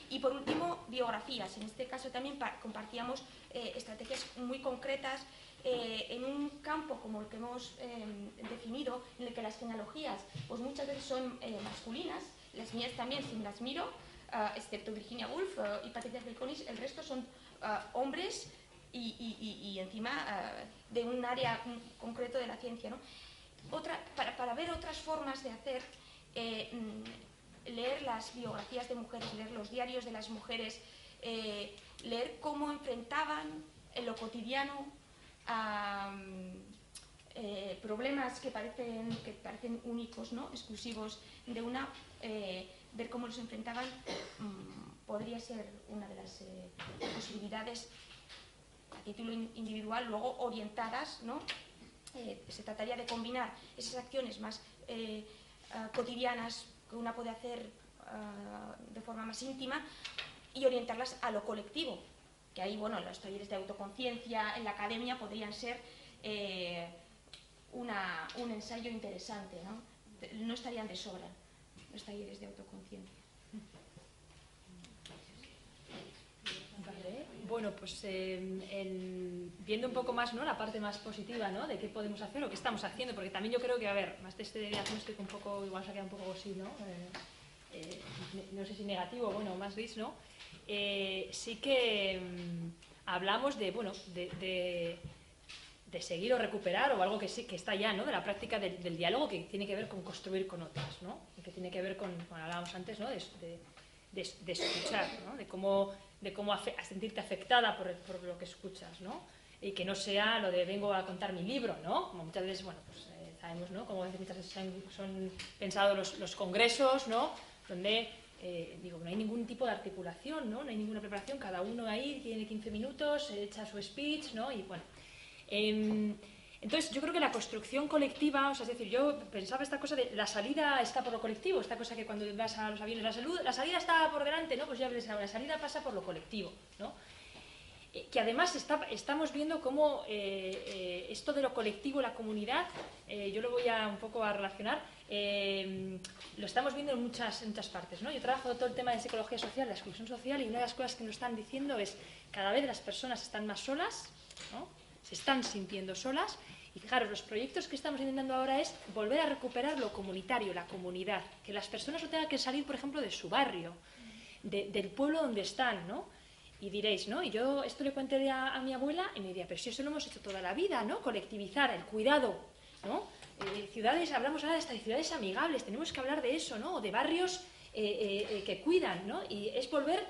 Y por último, biografías. En este caso también compartíamos eh, estrategias muy concretas en un campo como el que hemos definido, en el que las genealogías pues muchas veces son masculinas, las mías también, sin las miro, excepto Virginia Woolf y Patricia Felconis, el resto son hombres y, encima eh, de un área concreto de la ciencia. ¿no? Otra, para, ver otras formas de hacer, eh, mm, leer las biografías de mujeres, leer los diarios de las mujeres, eh, leer cómo enfrentaban en lo cotidiano mm, problemas que parecen, que parecen únicos, ¿no? exclusivos de una, ver cómo los enfrentaban mm, podría ser una de las posibilidades título individual, luego orientadas, ¿no? Eh, se trataría de combinar esas acciones más eh, ah, cotidianas que una puede hacer ah, de forma más íntima y orientarlas a lo colectivo, que ahí, bueno, los talleres de autoconciencia en la academia podrían ser eh, una, un ensayo interesante, ¿no? No estarían de sobra los talleres de autoconciencia. Bueno, pues em, viendo un poco más ¿no? la parte más positiva ¿no? de qué podemos hacer o qué estamos haciendo, porque también yo creo que, a ver, más de este diagnóstico un poco, igual se ha quedado un poco así, ¿no? Eh, eh, no sé si negativo, bueno, más gris, ¿no? Eh, sí que em, hablamos de, bueno, de, de, seguir o recuperar o algo que sí que está ya, ¿no? De la práctica del, diálogo que tiene que ver con construir con otras, ¿no? que tiene que ver con, como hablábamos antes, ¿no? De, de escuchar, ¿no? De cómo de cómo a sentirte afectada por, por, lo que escuchas, ¿no? Y que no sea lo de vengo a contar mi libro, ¿no? Como muchas veces, bueno, pues eh, sabemos, ¿no? Como muchas veces son, pensados los, los, congresos, ¿no? Donde, eh, digo, no hay ningún tipo de articulación, ¿no? No hay ninguna preparación, cada uno ahí tiene 15 minutos, echa su speech, ¿no? Y bueno... Eh, entonces, yo creo que la construcción colectiva, o sea, es decir, yo pensaba esta cosa de la salida está por lo colectivo, esta cosa que cuando vas a los aviones, la, salud, la salida está por delante, ¿no? Pues ya ves, la salida pasa por lo colectivo, ¿no? Eh, que además estamos viendo cómo eh, eh, esto de lo colectivo, la comunidad, yo lo voy a un poco a relacionar, lo estamos viendo en muchas, muchas partes. ¿no? Yo trabajo todo el tema de psicología social, la exclusión social, y una de las cosas que nos están diciendo es cada vez las personas están más solas, ¿no? se están sintiendo solas y fijaros, los proyectos que estamos intentando ahora es volver a recuperar lo comunitario, la comunidad, que las personas no tengan que salir, por ejemplo, de su barrio, del pueblo donde están, ¿no? Y diréis, ¿no? Y yo esto le conté a, mi abuela y me diría, pero si eso lo hemos hecho toda la vida, ¿no? Colectivizar, el cuidado, ¿no? Eh, ciudades, hablamos ahora de ciudades amigables, tenemos que hablar de eso, ¿no? O de barrios eh, eh, que cuidan, ¿no? Y es volver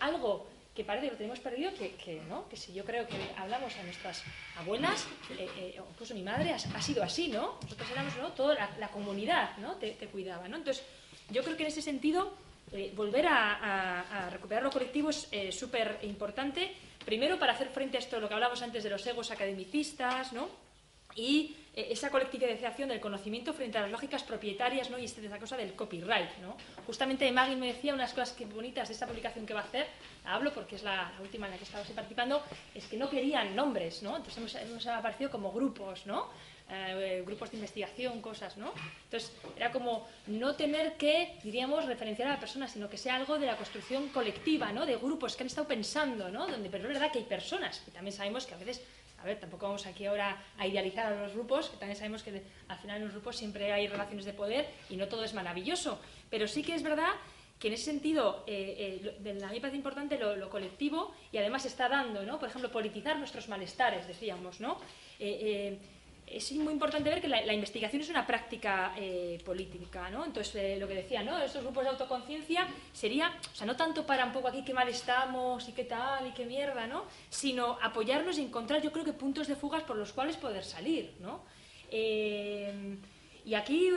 algo que parece que lo tenemos perdido, que, no, que si yo creo que hablamos a nuestras abuelas, eh, eh, incluso mi madre, ha, sido así, ¿no? Nosotros éramos, ¿no? Toda la, comunidad, ¿no? Te, cuidaba, ¿no? Entonces, yo creo que en ese sentido, eh, volver a, recuperar lo colectivo es súper importante, primero para hacer frente a esto, lo que hablábamos antes de los egos academicistas, ¿no? Y eh, esa colectivización del conocimiento frente a las lógicas propietarias ¿no? y esta cosa del copyright. ¿no? Justamente Maggie me decía unas cosas bonitas de esta publicación que va a hacer, hablo porque es la, última en la que estamos participando, es que no querían nombres, ¿no? entonces hemos, hemos aparecido como grupos, ¿no? Eh, grupos de investigación, cosas, ¿no? Entonces, era como no tener que, diríamos, referenciar a la persona, sino que sea algo de la construcción colectiva, ¿no? De grupos que han estado pensando, ¿no? Donde, pero es verdad que hay personas, y también sabemos que a veces a ver, tampoco vamos aquí ahora a idealizar a los grupos, que también sabemos que al final en los grupos siempre hay relaciones de poder y no todo es maravilloso, pero sí que es verdad que en ese sentido, eh, eh, a mí me parece importante lo, colectivo y además está dando, ¿no? Por ejemplo, politizar nuestros malestares, decíamos, ¿no? Eh, es muy importante ver que la, investigación es una práctica política, ¿no? Entonces, lo que decía, ¿no? Estos grupos de autoconciencia sería, o sea, no tanto para un poco aquí qué mal estamos y qué tal y qué mierda, ¿no? Sino apoyarnos y encontrar, yo creo que puntos de fugas por los cuales poder salir, ¿no? Y aquí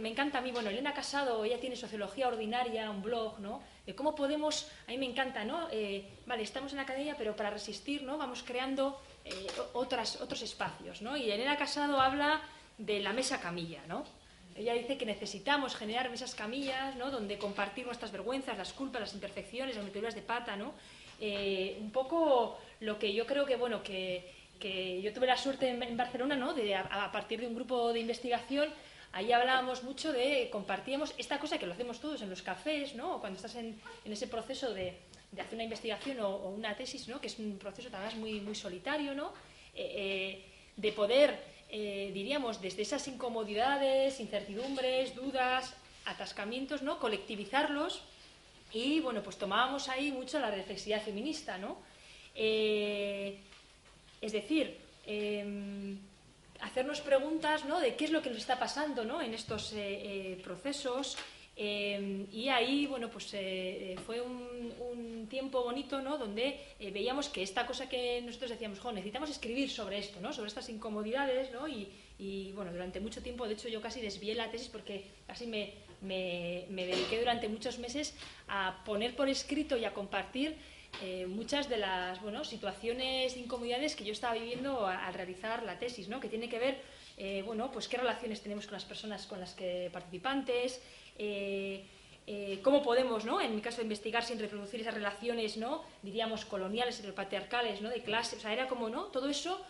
me, encanta a mí, bueno, Elena Casado, ella tiene Sociología Ordinaria, un blog, ¿no? De cómo podemos, a mí me encanta, ¿no? Eh, vale, estamos en la academia, pero para resistir, ¿no? Vamos creando eh, otras, otros espacios, ¿no? Y Elena Casado habla de la mesa camilla, ¿no? Ella dice que necesitamos generar mesas camillas, ¿no? Donde compartir nuestras vergüenzas, las culpas, las imperfecciones, las meteduras de pata, ¿no? Eh, un poco lo que yo creo que, bueno, que que yo tuve la suerte en, Barcelona, ¿no? De, a, partir de un grupo de investigación, ahí hablábamos mucho de, compartíamos esta cosa que lo hacemos todos en los cafés, ¿no? Cuando estás en, ese proceso de, hacer una investigación o, una tesis, ¿no? Que es un proceso además muy, muy solitario, ¿no? Eh, eh, de poder, eh, diríamos, desde esas incomodidades, incertidumbres, dudas, atascamientos, ¿no? Colectivizarlos y, bueno, pues tomábamos ahí mucho la reflexividad feminista, ¿no? Es decir, em, hacernos preguntas ¿no? de qué es lo que nos está pasando ¿no? en estos eh, eh. Em, y ahí, bueno, pues eh, fue un, tiempo bonito, ¿no? Donde veíamos que esta cosa que nosotros decíamos, jo, necesitamos escribir sobre esto, ¿no? Sobre estas incomodidades, ¿no? Y, bueno, durante mucho tiempo, de hecho, yo casi desvié la tesis porque casi me, me dediqué durante muchos meses a poner por escrito y a compartir eh, muchas de las bueno, situaciones de incomodidades que yo estaba viviendo al realizar la tesis, ¿no? que tiene que ver eh, bueno, pues qué relaciones tenemos con las personas con las que participantes, eh, cómo podemos, ¿no? en mi caso, investigar sin reproducir esas relaciones, ¿no? diríamos, coloniales, heteropatriarcales, ¿no? de clase, o sea, era como, ¿no? Todo eso,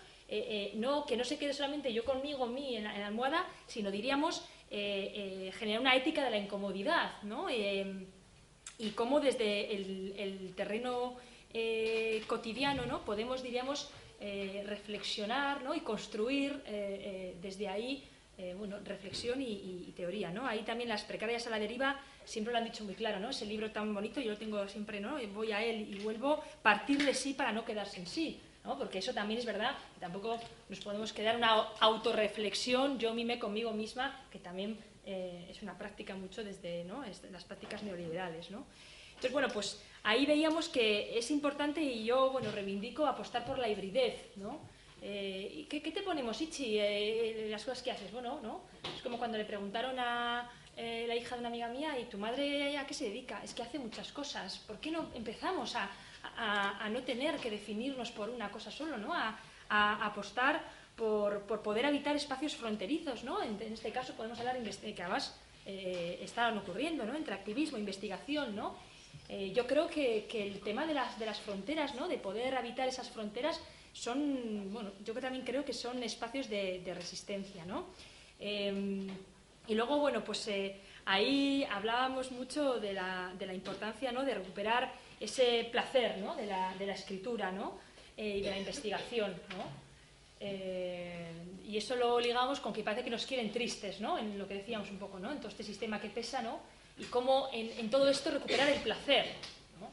no, que no se quede solamente yo conmigo, mí, en la, almohada, sino diríamos, generar una ética de la incomodidad, ¿no? Y cómo desde el, terreno eh, cotidiano ¿no? podemos, diríamos, eh, reflexionar ¿no? y construir eh, desde ahí bueno, reflexión y, teoría. ¿no? Ahí también las precarias a la deriva siempre lo han dicho muy claro, ¿no? ese libro tan bonito, yo lo tengo siempre, ¿no? voy a él y vuelvo, partir de sí para no quedarse en sí. ¿no? porque eso también es verdad, tampoco nos podemos quedar una autorreflexión, yo mime conmigo misma, que también eh, es una práctica mucho desde las prácticas neoliberales. ¿no? Entonces, bueno, pues ahí veíamos que es importante y yo, bueno, reivindico apostar por la hibridez, ¿no? Eh, ¿qué, te ponemos, Ichi, eh, las cosas que haces? Bueno, ¿no? Es como cuando le preguntaron a la hija de una amiga mía, ¿y tu madre a qué se dedica? Es que hace muchas cosas. ¿Por qué no empezamos a, no tener que definirnos por una cosa solo, ¿no? A, apostar por, poder habitar espacios fronterizos, ¿no? En, este caso podemos hablar de que además eh, estaban ocurriendo, ¿no? Entre activismo, investigación, ¿no? Eh, yo creo que, el tema de las, de las fronteras, ¿no? De poder habitar esas fronteras son, bueno, yo también creo que son espacios de, resistencia, ¿no? Em, y luego, bueno, pues eh, ahí hablábamos mucho de la, de la, importancia, ¿no? De recuperar ese placer, ¿no? De la, de la escritura, ¿no? y de la investigación, ¿no? Eh, y eso lo ligamos con que parece que nos quieren tristes, ¿no? En lo que decíamos un poco, ¿no? En todo este sistema que pesa, ¿no? Y cómo en, todo esto recuperar el placer, ¿no?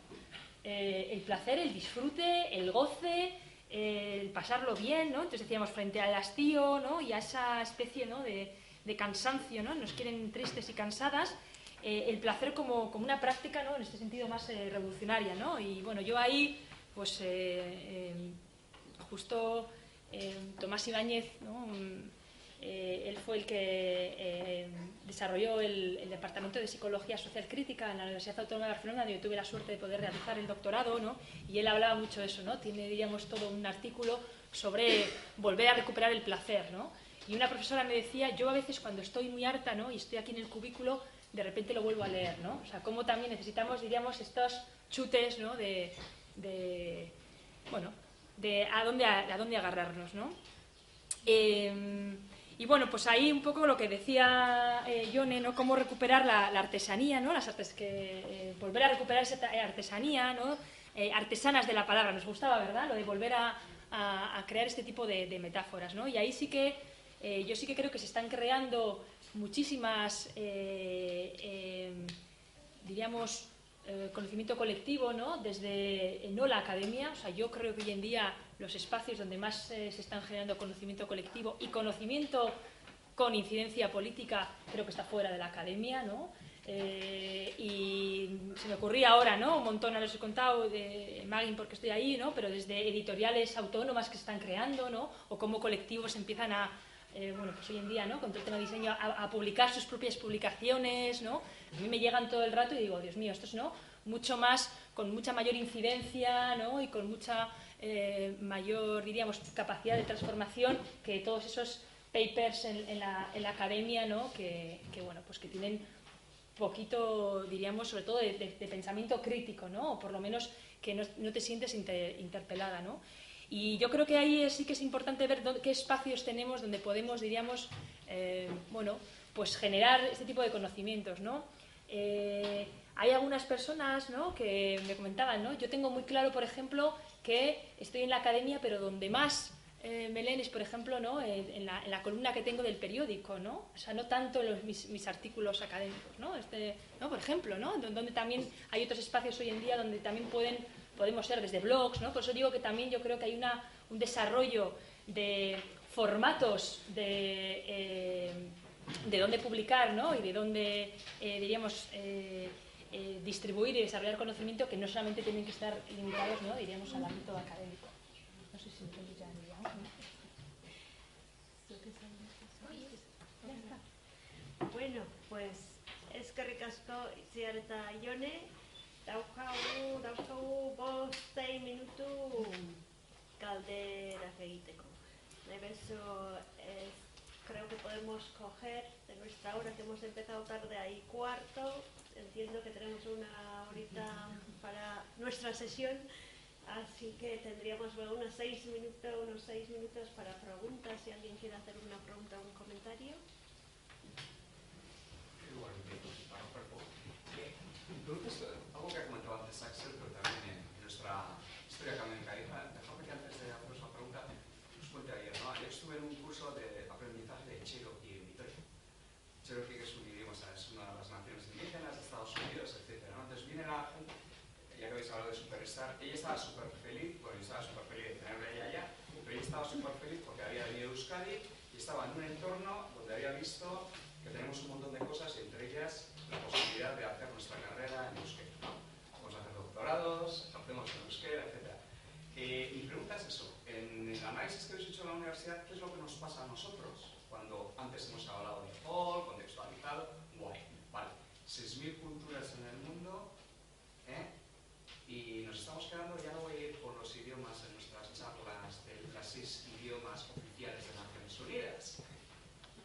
Eh, el placer, el disfrute, el goce, el pasarlo bien, ¿no? Entonces decíamos frente al hastío, ¿no? Y a esa especie, ¿no? De, cansancio, ¿no? Nos quieren tristes y cansadas. Eh, el placer como, como, una práctica, ¿no? En este sentido más revolucionaria, ¿no? Y bueno, yo ahí, pues, justo eh, Tomás Ibáñez, eh, él fue el que eh, desarrolló el, Departamento de Psicología Social Crítica en la Universidad Autónoma de Barcelona, donde yo tuve la suerte de poder realizar el doctorado, ¿no? y él hablaba mucho de eso, ¿no? tiene, diríamos, todo un artículo sobre volver a recuperar el placer, ¿no? Y una profesora me decía, yo a veces cuando estoy muy harta, ¿no? Y estoy aquí en el cubículo, de repente lo vuelvo a leer, ¿no? O sea, cómo también necesitamos, diríamos, estos chutes, ¿no? De bueno, de a dónde, a, dónde agarrarnos, ¿no? Em, y bueno, pues ahí un poco lo que decía eh, Yone, ¿no? Cómo recuperar la, artesanía, ¿no? Las artes que, eh, volver a recuperar esa artesanía, ¿no? Eh, artesanas de la palabra, nos gustaba, ¿verdad? Lo de volver a, crear este tipo de, de, metáforas, ¿no? Y ahí sí que, eh, yo sí que creo que se están creando muchísimas, em, diríamos, conocimiento colectivo, ¿no? Desde no la academia, o sea, yo creo que hoy en día los espacios donde más eh, se están generando conocimiento colectivo y conocimiento con incidencia política creo que está fuera de la academia, ¿no? Eh, y se me ocurría ahora, ¿no? Un montón, a he contado de Magin porque estoy ahí, ¿no? Pero desde editoriales autónomas que se están creando, ¿no? O cómo colectivos empiezan a, eh, bueno, pues hoy en día, ¿no? Con todo el tema de diseño, a, a, publicar sus propias publicaciones, ¿no? A mí me llegan todo el rato y digo, Dios mío, esto es, ¿no? Mucho más, con mucha mayor incidencia, ¿no? Y con mucha eh, mayor, diríamos, capacidad de transformación que todos esos papers en, la, academia, ¿no? que, bueno, pues que tienen poquito, diríamos, sobre todo de, pensamiento crítico, ¿no? o por lo menos que no, te sientes interpelada. ¿no? Y yo creo que ahí sí que es importante ver qué espacios tenemos donde podemos, diríamos, eh, bueno, pues generar este tipo de conocimientos. ¿no? Eh, hay algunas personas ¿no? que me comentaban, ¿no? yo tengo muy claro, por ejemplo, que estoy en la academia, pero donde más eh, me leen es, por ejemplo, ¿no? en, la, columna que tengo del periódico, ¿no? O sea, no tanto en mis, artículos académicos, ¿no? Este, ¿no? Por ejemplo, ¿no? Donde también hay otros espacios hoy en día donde también pueden, podemos ser desde blogs, ¿no? Por eso digo que también yo creo que hay una, un desarrollo de formatos de, eh, de dónde publicar, ¿no? Y de dónde, eh, diríamos, eh, eh, distribuir y desarrollar conocimiento que no solamente tienen que estar limitados, ¿no? diríamos, al ámbito académico. No sé si ya Bueno, pues es que ricasco zierta jone, daukagu, daukagu bostei minutu caldera egiteko. De beso es creo que podemos coger de nuestra hora que hemos empezado tarde ahí cuarto. Entiendo que tenemos una horita para nuestra sesión, así que tendríamos unos seis minutos, unos seis minutos para preguntas, si alguien quiere hacer una pregunta o un comentario. Entonces, algo que ha comentado antes Axel, pero también en nuestra historia académica, dejadme que antes de haceros una pregunta, os cuente ayer, ¿no? Ayer estuve en un curso de aprendizaje de Cherokee en Vitoria. Cherokee que es un idioma, es una de las naciones indígenas, ya que habéis Superstar, ella estaba súper feliz, bueno, yo estaba súper feliz de tenerla ella allá, pero ella estaba súper feliz porque había venido a Euskadi y estaba en un entorno donde había visto que tenemos un montón de cosas, entre ellas la posibilidad de hacer nuestra carrera en euskera. Vamos a hacer doctorados, hacemos en euskera, etc. Eh, mi pregunta es eso, en el análisis que habéis hecho en la universidad, ¿qué es lo que nos pasa a nosotros? Cuando antes hemos hablado de Hall, contextualizado, guay, vale, 6.000 culturas en el mundo, y nos estamos quedando, ya no voy a ir por los idiomas en nuestras charlas de las seis idiomas oficiales de Naciones Unidas.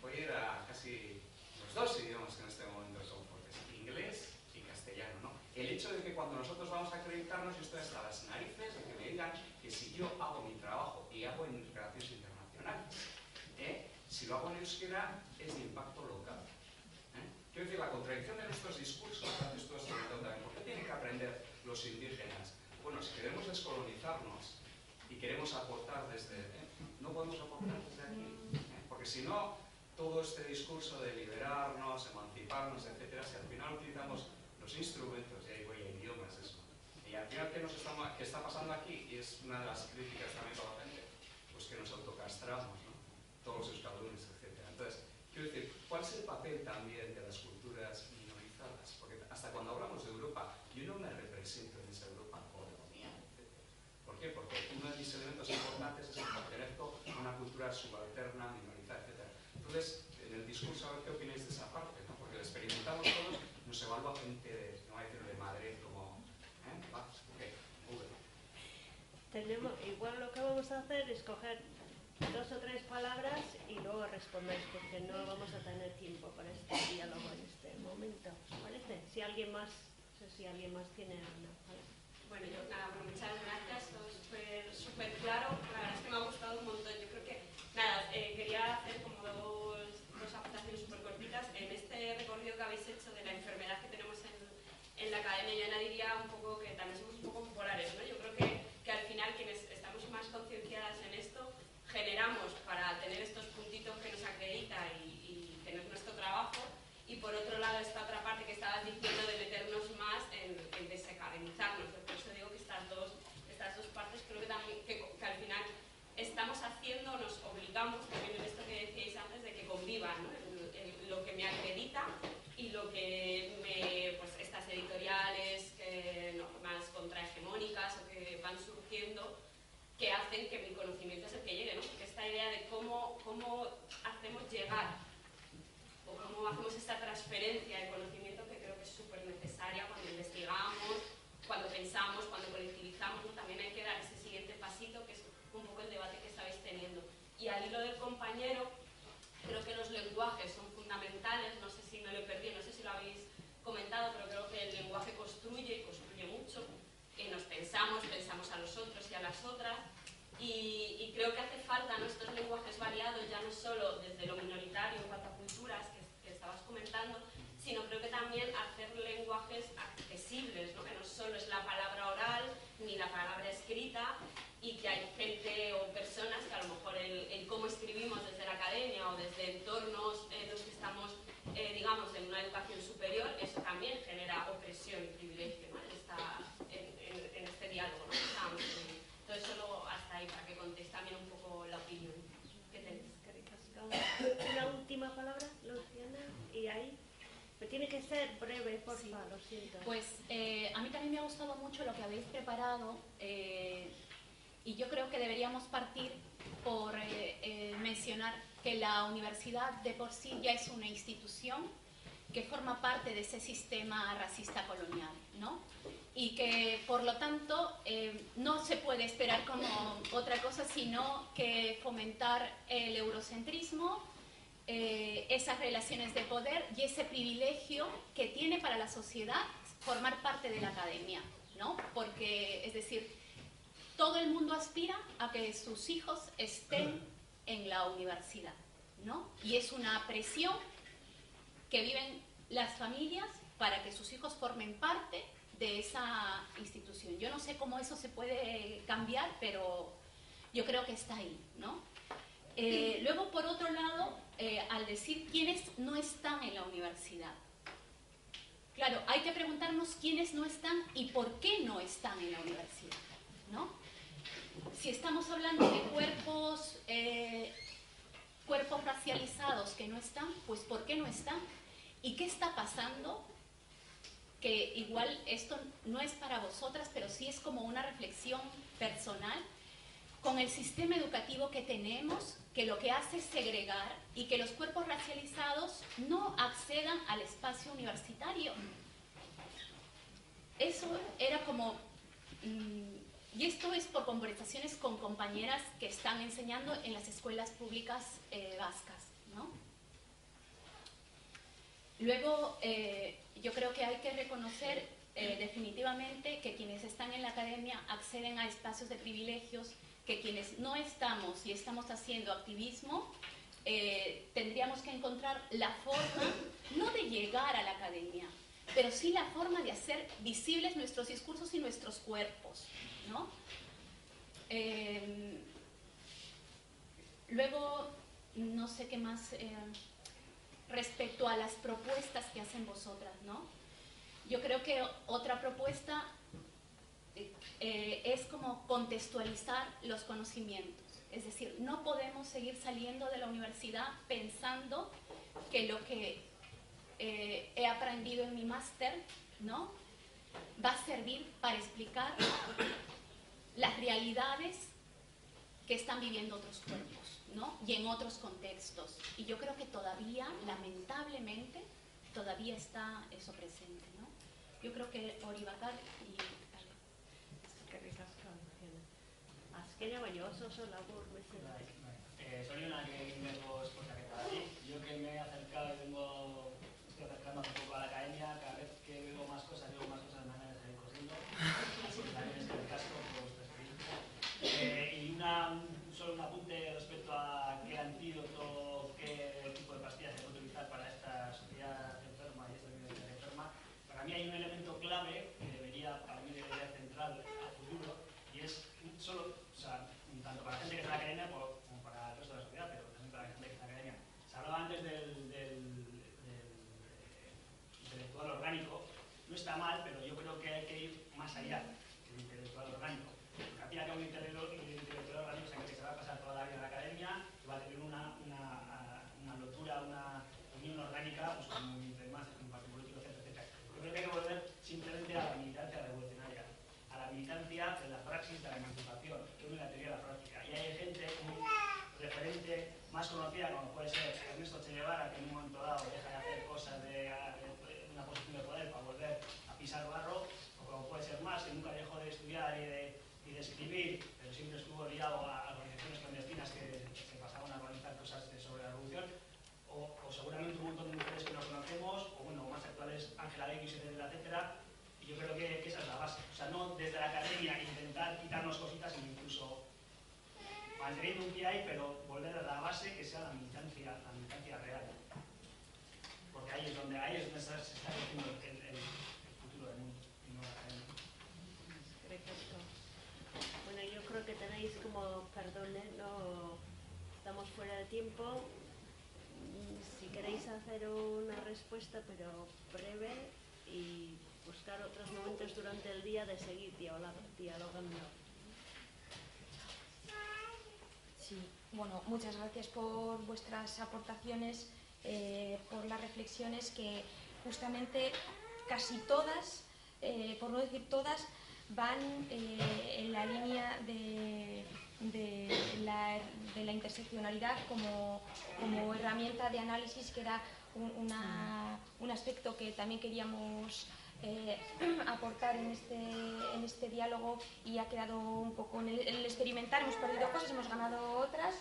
Voy a ir a casi los dos idiomas que en este momento son fuertes, inglés y castellano. ¿no? El hecho de que cuando nosotros vamos a acreditarnos, yo estoy hasta las narices de que me digan que si yo hago mi trabajo y hago en relaciones internacionales, ¿eh? si lo hago en euskera es de impacto local. ¿eh? Quiero decir, la contradicción de nuestros discursos, esto es también, ¿por qué tienen que aprender los indígenas. Bueno, si queremos descolonizarnos y queremos aportar desde... ¿eh? No podemos aportar desde aquí, ¿eh? porque si no, todo este discurso de liberarnos, emanciparnos, etcétera, si al final utilizamos los instrumentos, y ahí voy a idiomas, eso. Y al final, ¿qué, nos está, qué está pasando aquí? Y es una de las críticas también para la gente, pues que nos autocastramos, ¿no? Todos los escalones, etcétera. Entonces, quiero decir, ¿cuál es el papel también de las culturas minorizadas? Porque hasta cuando hablamos de Europa, yo no me represento en esa Europa colonia, etc. ¿Por qué? Porque uno de mis elementos importantes es que pertenezco a una cultura subalterna, minorizada, etc. Entonces, en el discurso, a ver qué opináis de esa parte, ¿no? porque lo experimentamos todos, nos evalúa gente, de, no voy a decir de Madrid como, ¿eh? Va, okay. tenemos, igual lo que vamos hacer es coger dos o tres palabras y luego responder, porque no vamos a tener tiempo para este diálogo en este momento. Si alguien más, si alguien más tiene una palabra. Bueno, yo nada, muchas gracias, todo súper claro. La verdad es que me ha gustado un montón. Yo creo que, nada, eh, quería parte de ese sistema racista colonial, ¿no? Y que por lo tanto eh, no se puede esperar como otra cosa sino que fomentar el eurocentrismo, eh, esas relaciones de poder y ese privilegio que tiene para la sociedad formar parte de la academia, ¿no? Porque, es decir, todo el mundo aspira a que sus hijos estén en la universidad, ¿no? Y es una presión que viven las familias para que sus hijos formen parte de esa institución. Yo no sé cómo eso se puede cambiar, pero yo creo que está ahí, ¿no? Eh, luego, por otro lado, eh, al decir quiénes no están en la universidad. Claro, hay que preguntarnos quiénes no están y por qué no están en la universidad, ¿no? Si estamos hablando de cuerpos, eh, cuerpos racializados que no están, pues ¿por qué no están? ¿Y qué está pasando? Que igual esto no es para vosotras, pero sí es como una reflexión personal con el sistema educativo que tenemos, que lo que hace es segregar y que los cuerpos racializados no accedan al espacio universitario. Eso era como... mm, y esto es por conversaciones con compañeras que están enseñando en las escuelas públicas eh, vascas. Luego, eh, yo creo que hay que reconocer eh, definitivamente que quienes están en la academia acceden a espacios de privilegios, que quienes no estamos y estamos haciendo activismo, eh, tendríamos que encontrar la forma, no de llegar a la academia, pero sí la forma de hacer visibles nuestros discursos y nuestros cuerpos, ¿no? Luego, no sé qué más... respecto a las propuestas que hacen vosotras, ¿no? Yo creo que otra propuesta eh, eh, es como contextualizar los conocimientos. Es decir, no podemos seguir saliendo de la universidad pensando que lo que eh, he aprendido en mi máster, ¿no? Va a servir para explicar las realidades que están viviendo otros cuerpos, ¿no? Y en otros contextos. Y yo creo que todavía, lamentablemente, todavía está eso presente, ¿no? Yo creo que Oribacar y... Kenia baino oso oso labur. Eh, zorionak egin dugu esportaketagatik. Yo que me he acercado y vengo, estoy acercando un poco a la academia, cada vez que veo más cosas, veo más cosas, me dan ganas de salir corriendo. Así que también es el caso por vuestra experiencia. Eh, y una, un- solo un apunte respecto a qué antídoto, qué tipo de pastillas se puede utilizar para esta sociedad enferma y esta universidad enferma. Para mí hay un elemento clave que debería, para mí debería central a futuro y es solo, o sea, tanto para la gente que está en la academia como como para el resto de la sociedad, pero también para la gente que está en la academia. Se hablaba antes del, del, del, eh, intelectual orgánico, no está mal, pero yo creo que hay que ir más allá del intelectual orgánico. Porque al fin y al cabo un intelectual, un intelectual orgánico es alguien que se va a pasar toda la vida en la academia, que va a tener una, una, una lotura, una unión orgánica pues, con demás, con partido político, etcétera, etcétera. Yo creo que hay que volver simplemente a la militancia revolucionaria, a la militancia de la praxis de la emancipación, que es la teoría de la práctica. Y hay gente muy referente, más conocida como puede ser Ernesto Che Guevara, que en un momento dado deja de hacer cosas de, de una posición de poder para volver a pisar barro, o como puede ser más, que nunca dejó de estudiar y de, y de escribir, pero siempre estuvo ligado a organizaciones clandestinas que se pasaban a organizar cosas de- sobre la revolución, o, o seguramente un montón de mujeres que no conocemos, o bueno, más actuales, Ángela Davis, etcétera, etcétera, y yo creo que, que esa es la base. O sea, no desde la academia intentar quitarnos cositas, sino incluso manteniendo un pie ahí, pero base que sea la militancia, la militancia real. Porque ahí es donde, ahí es donde se está haciendo el, el- el futuro del mundo, y no la academia. Perfecto. Bueno, yo creo que tenéis como, perdón, ¿eh? no estamos fuera de tiempo. Mm, Si queréis hacer una respuesta, pero breve, y buscar otros momentos durante el día de seguir dialoga- dialogando. Sí, bueno, muchas gracias por vuestras aportaciones, eh, por las reflexiones que justamente casi todas, eh, por no decir todas, van eh, en la línea de, la, interseccionalidad como, herramienta de análisis, que era un aspecto que también queríamos eh, aportar en este, en este diálogo y ha quedado un poco en el, en el experimentar, hemos perdido cosas, hemos ganado otras.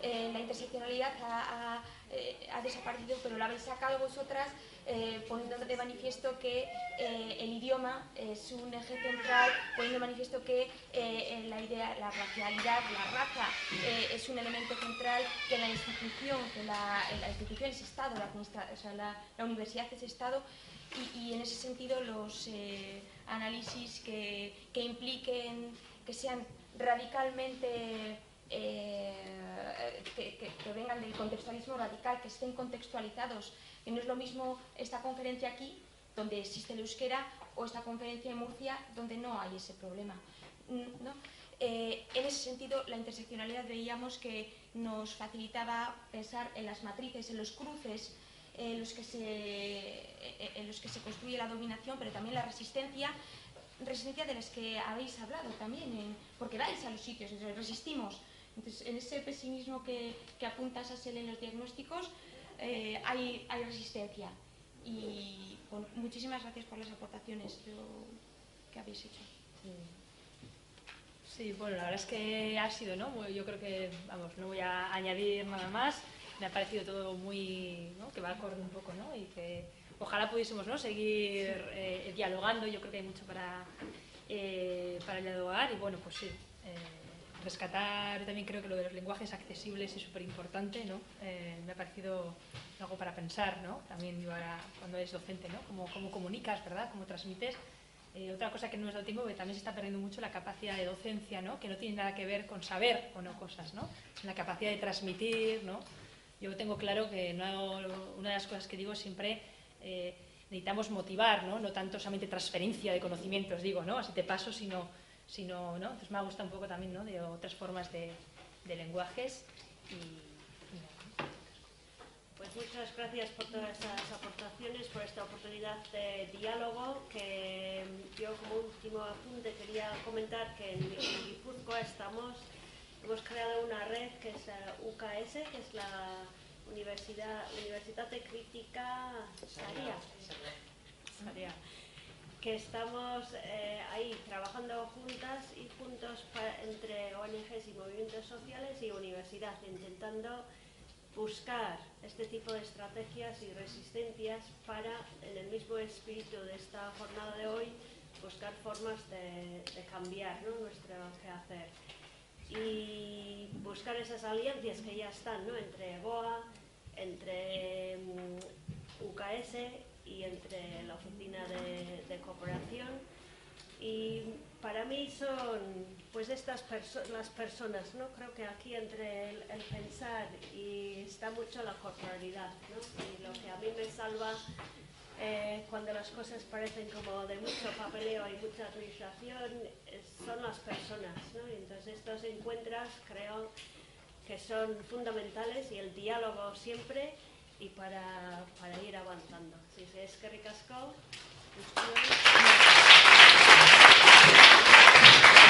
Eh, la interseccionalidad ha, ha, eh, ha desaparecido, pero la habéis sacado vosotras eh, poniendo de manifiesto que eh, el idioma es un eje central, poniendo de manifiesto que eh, la idea, la racialidad, la raza eh, es un elemento central, que la institución, que la, la institución es Estado, la, o sea, la- la universidad es Estado, y, en ese sentido los eh, análisis que, que impliquen, que sean radicalmente eh, que, vengan del contextualismo radical, que estén contextualizados, que no es lo mismo esta conferencia aquí, donde existe el euskera, o esta conferencia en Murcia, donde no hay ese problema. ¿no? Eh, en ese sentido, la interseccionalidad veíamos que nos facilitaba pensar en las matrices, en los cruces, en los que se, en los que se construye la dominación, pero también la resistencia, resistencia de las que habéis hablado también, porque vais a los sitios, resistimos. Entonces, en ese pesimismo que, que apunta Sassel en los diagnósticos, eh, hay, hay resistencia. Y muchísimas gracias por las aportaciones que habéis hecho. Sí, bueno, la verdad es que ha sido, ¿no? Yo creo que, vamos, no voy a añadir nada más. Me ha parecido todo muy, ¿no? Que va acorde un poco, ¿no? Y que ojalá pudiésemos, ¿no? Seguir eh, dialogando. Yo creo que hay mucho para, eh, para dialogar y, bueno, pues sí. eh, rescatar, también creo que lo de los lenguajes accesibles es súper importante, ¿no? Eh, me ha parecido algo para pensar, ¿no? También yo ahora, cuando eres docente, ¿no? Cómo, cómo comunicas, ¿verdad? Cómo transmites. Eh, otra cosa que no nos da tiempo, que también se está perdiendo mucho la capacidad de docencia, ¿no? que no tiene nada que ver con saber o no cosas, ¿no? la capacidad de transmitir. ¿no? Yo tengo claro que no- una de las cosas que digo siempre eh, necesitamos motivar, ¿no? no tanto solamente transferencia de conocimientos, digo, ¿no? así te paso, sino, sino ¿no? Entonces me ha gustado un poco también ¿no? de otras formas de, de lenguajes. Pues muchas gracias por todas esas aportaciones, por esta oportunidad de diálogo, que yo como último apunte quería comentar que en Guipúzcoa estamos, hemos creado una red que es la UKS, que es la Universidad, Universidad de Crítica Saria. Que estamos eh, ahí trabajando juntas y juntos entre ONGs y movimientos sociales y universidad, intentando buscar este tipo de estrategias y resistencias para, en el mismo espíritu de esta jornada de hoy, buscar formas de, de cambiar ¿no? nuestro quehacer y buscar esas alianzas que ya están ¿no? entre GOA, entre UKS y entre la Oficina de, Cooperación. Y para mí son pues estas las personas, ¿no? Creo que aquí entre el, el pensar y está mucho la corporalidad, ¿no? Y lo que a mí me salva eh, cuando las cosas parecen como de mucho papeleo y mucha administración es- son las personas, ¿no? Entonces estos encuentros creo que son fundamentales y el diálogo siempre y para, para ir avanzando. Así que es que ricasco.